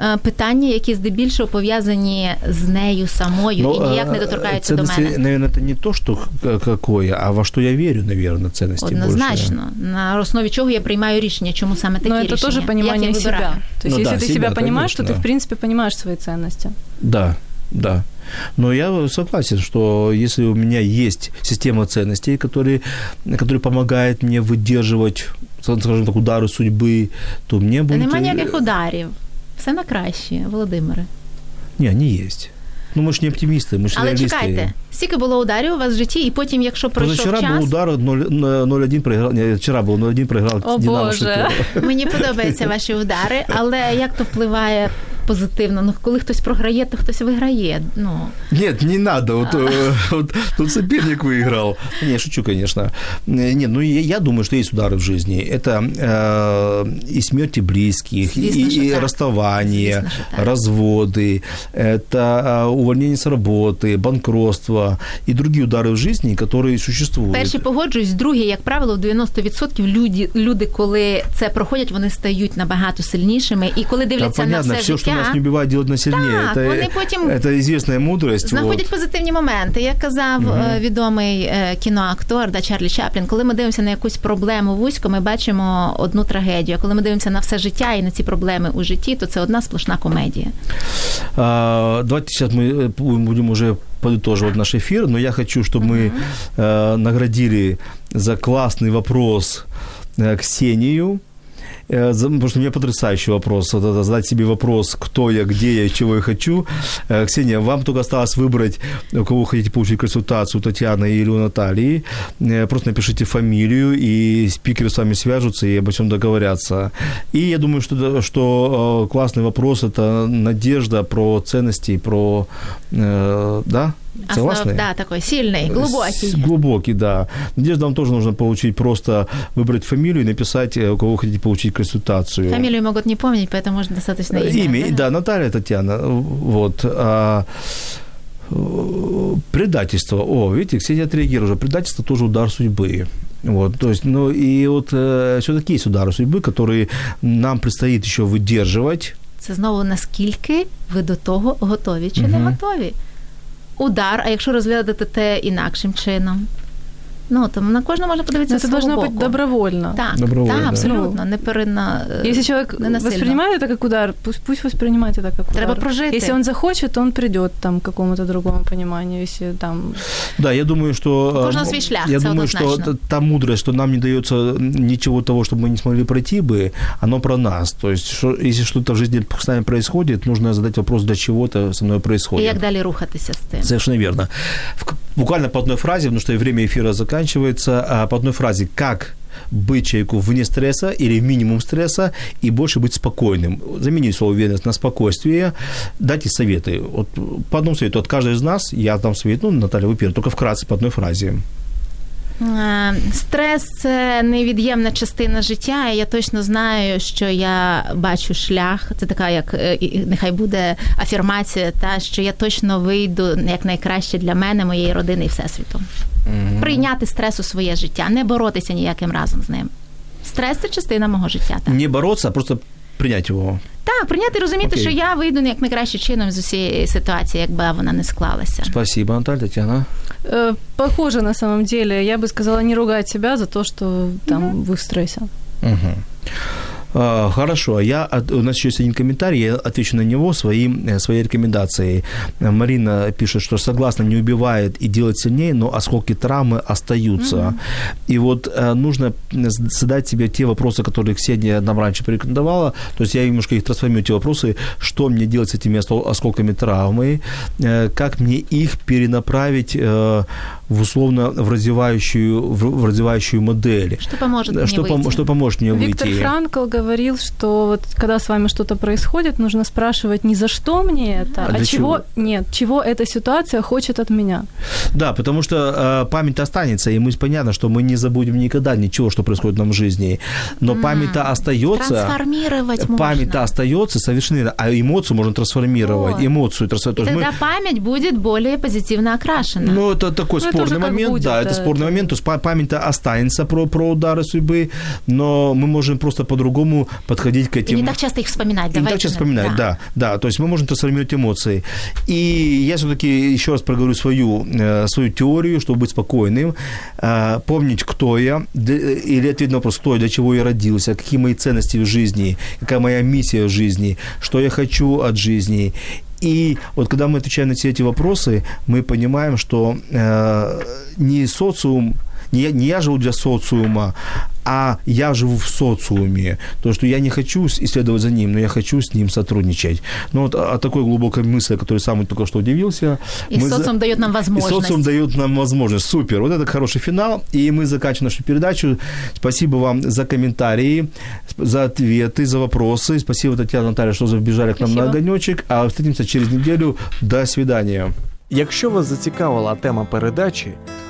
е, питання, які здебільшого пов'язані з нею самою Но, і ніяк не э, доторкаються до ценности, мене. наверное, это не то, что к- какое, а во что я верю, наверное, ценности больше. Однозначно, на основі чого я приймаю рішення, чому саме такі Но это рішення. тоже Як понимание себя. То есть, Ну если да, ты себя, себя понимаешь, то конечно. ты, в принципе, понимаешь свои ценности. Да, да. Но я согласен, что если у меня есть система ценностей, которые, которая помогает мне выдерживать, скажем так, удары судьбы, то мне будет... нема ніяких ударів. Все на краще, Володимире. Не, они есть. Ну, мы же не оптимисты, мы же Але реалисты. чекайте, скільки було ударів у вас в житті, і потім, якщо пройшов Позавчера час, был удар 0 0-1 проиграл. Не, вчера был 0-1 проиграл О, Динамо Боже. Шахтер. мені подобаються ваші удари, але як то впливає позитивно? Ну, коли хтось програє, то хтось виграє. Ну, Нет, не надо. Вот, э, вот тут соперник выиграл. Не, шучу, конечно. Э, Не, ну я, я думаю, что есть удары в жизни. Это э, и смерти близких, и, Звісно, що и так. расставания, Звісно, що так. разводы, это э, увольнение с работы, банкротство и другие удары в жизни, которые существуют. перші погоджуюсь, другі, як правило, в 90% люди, люди, коли це проходять, вони стають набагато сильнішими. І коли Да, дивляться на понятно, все, все, что життя, нас не убивает, делать нас сильнее. Так, это, вони потім это известная мудрость. Знаходять вот. позитивні моменти. Як казав е, відомий е, кіноактор да, Чарлі Чаплін, коли ми дивимося на якусь проблему вузько, ми бачимо одну трагедію. А коли ми дивимося на все життя і на ці проблеми у житті, то це одна сплошна комедія. А, Давайте сейчас мы э, будем уже подытоживать наш эфир, но я хочу, чтобы мы э, наградили за классный вопрос э, Ксению. Э, за- Потому что у меня потрясающий вопрос. Вот это задать себе вопрос, кто я, где я, чего я хочу. Э, Ксения, вам только осталось выбрать, у кого вы хотите получить консультацию, Татьяны или у Натальи. Э, Просто напишите фамилию, и спикеры с вами свяжутся и обо всем договорятся. И я думаю, что, да- что классный вопрос – это надежда про ценности, про… э, Да? Основ, Согласны? да, такий сильний, С- глибокий. Глубокий, да. Надежда, вам тоже нужно получить просто выбрать фамилию и написать, э, у кого вы хотите получить консультацию. Фамилию могут не помнить, поэтому можно достаточно Э, имя. Имя, да, Наталья Татьяна. Вот. А, э, предательство. О, видите, Ксения отреагировала. Предательство тоже удар судьбы. Вот, то есть, ну и вот э, все-таки есть удары судьбы, которые нам предстоит еще выдерживать. Це знову наскільки ви до того готові чи не Мгм. готові. Удар, а якщо розглядати те інакшим чином, Ну, тому на кожного можна подивитися Это з свого должно боку. быть добровольно. Так, Добровольно, так, да. абсолютно. Не перена... Если человек не насильно. воспринимает это как удар, пусть, пусть воспринимает это как удар. Треба прожити. Если он захочет, он придет там, к какому-то другому пониманию. Если там... Да, я думаю, что... У кожного э, свій шлях, Я це думаю, что однозначно. та- та мудрость, что нам не дается ничего того, чтобы мы не смогли пройти бы, оно про нас. То есть, что, если что-то в жизни с нами происходит, нужно задать вопрос, для чего это со мной І происходит. як далі рухатися з цим? Совершенно верно. В- Буквально по одной фразе, потому что время эфира заканчивается, а, по одной фразе, как быть человеку вне стресса или минимум стресса и больше быть спокойным. Заменить слово уверенность на спокойствие, дайте советы. Вот по одному совету от каждой из нас, я дам совет, ну, Наталья, вы первая, только вкратце по одной фразе. Е, Стрес це невід'ємна частина життя, і я точно знаю, що я бачу шлях. Це така, як е, нехай буде афірмація, та що я точно вийду як найкраще для мене, моєї родини і всесвіту. Прийняти стрес у своє життя, не боротися ніяким разом з ним. Стрес це частина мого життя. Так, Не бороться, а просто принять его. так прийняти і розуміти, Окей. що я вийду як найкращим чином з усієї ситуації, якби вона не склалася. Спасибо, Наталья, Татьяна. Э, похоже на самом деле. Я бы сказала не ругать себя за то, что там вы в стрессе. А, Хорошо, я, у нас еще есть один комментарий, я отвечу на него своим, э, своей рекомендацией. Марина пишет, что согласно не убивает и делает сильнее, но осколки травмы остаются. И вот э, нужно задать себе те вопросы, которые Ксения нам раньше порекомендовала. То есть я немножко их трансформирую, эти вопросы, что мне делать с этими осколками травмы, э, как мне их перенаправить в условно в развивающую, в развивающую модель. Що поможе мені Что, вийти? пом- что поможет мне Виктор выйти? Франкл говорил, что вот когда с вами что-то происходит, нужно спрашивать не за что мне это, А а, чего чего? нет, чего эта ситуация хочет от меня. Да, потому что э, память останется, и мы понятно, что мы не забудем никогда ничего, что происходит нам в жизни. Но память-то остается. Трансформировать можна. Память-то остается совершенно, а эмоцию можно трансформировать. Вот. Эмоцию трансформировать. И тогда память будет более позитивно окрашена. Ну, это такой Ну, это спорный как момент, будет, да, это да, спорный это- момент. То есть па- память-то останется про, про удары судьбы, но мы можем просто по-другому подходить к этим... И не так часто их вспоминать. И не так часто на- вспоминать, да. да, То есть мы можем трансформировать эмоции. И я все-таки еще раз проговорю свою, э, свою теорию, чтобы быть спокойным, э, помнить, кто я, д- или ответить на вопрос, кто я, для чего я родился, какие мои ценности в жизни, какая моя миссия в жизни, что я хочу от жизни. И вот когда мы отвечаем на все эти вопросы, мы понимаем, что э, не социум, не не я живу для социума, а я живу в социуме. То, что я не хочу исследовать за ним, но я хочу с ним сотрудничать. Ну, вот о такой глубокой мысли, который сам только что удивился. И мы за- социум дает нам И возможность. социум дает нам возможность. Супер. Вот это хороший финал. И мы заканчиваем нашу передачу. Спасибо вам за комментарии, за ответы, за вопросы. Спасибо, Татьяна Наталья, что забежали к нам на Спасибо. огонечек. А встретимся через неделю. До свидания. Якщо вас зацікавила тема передачі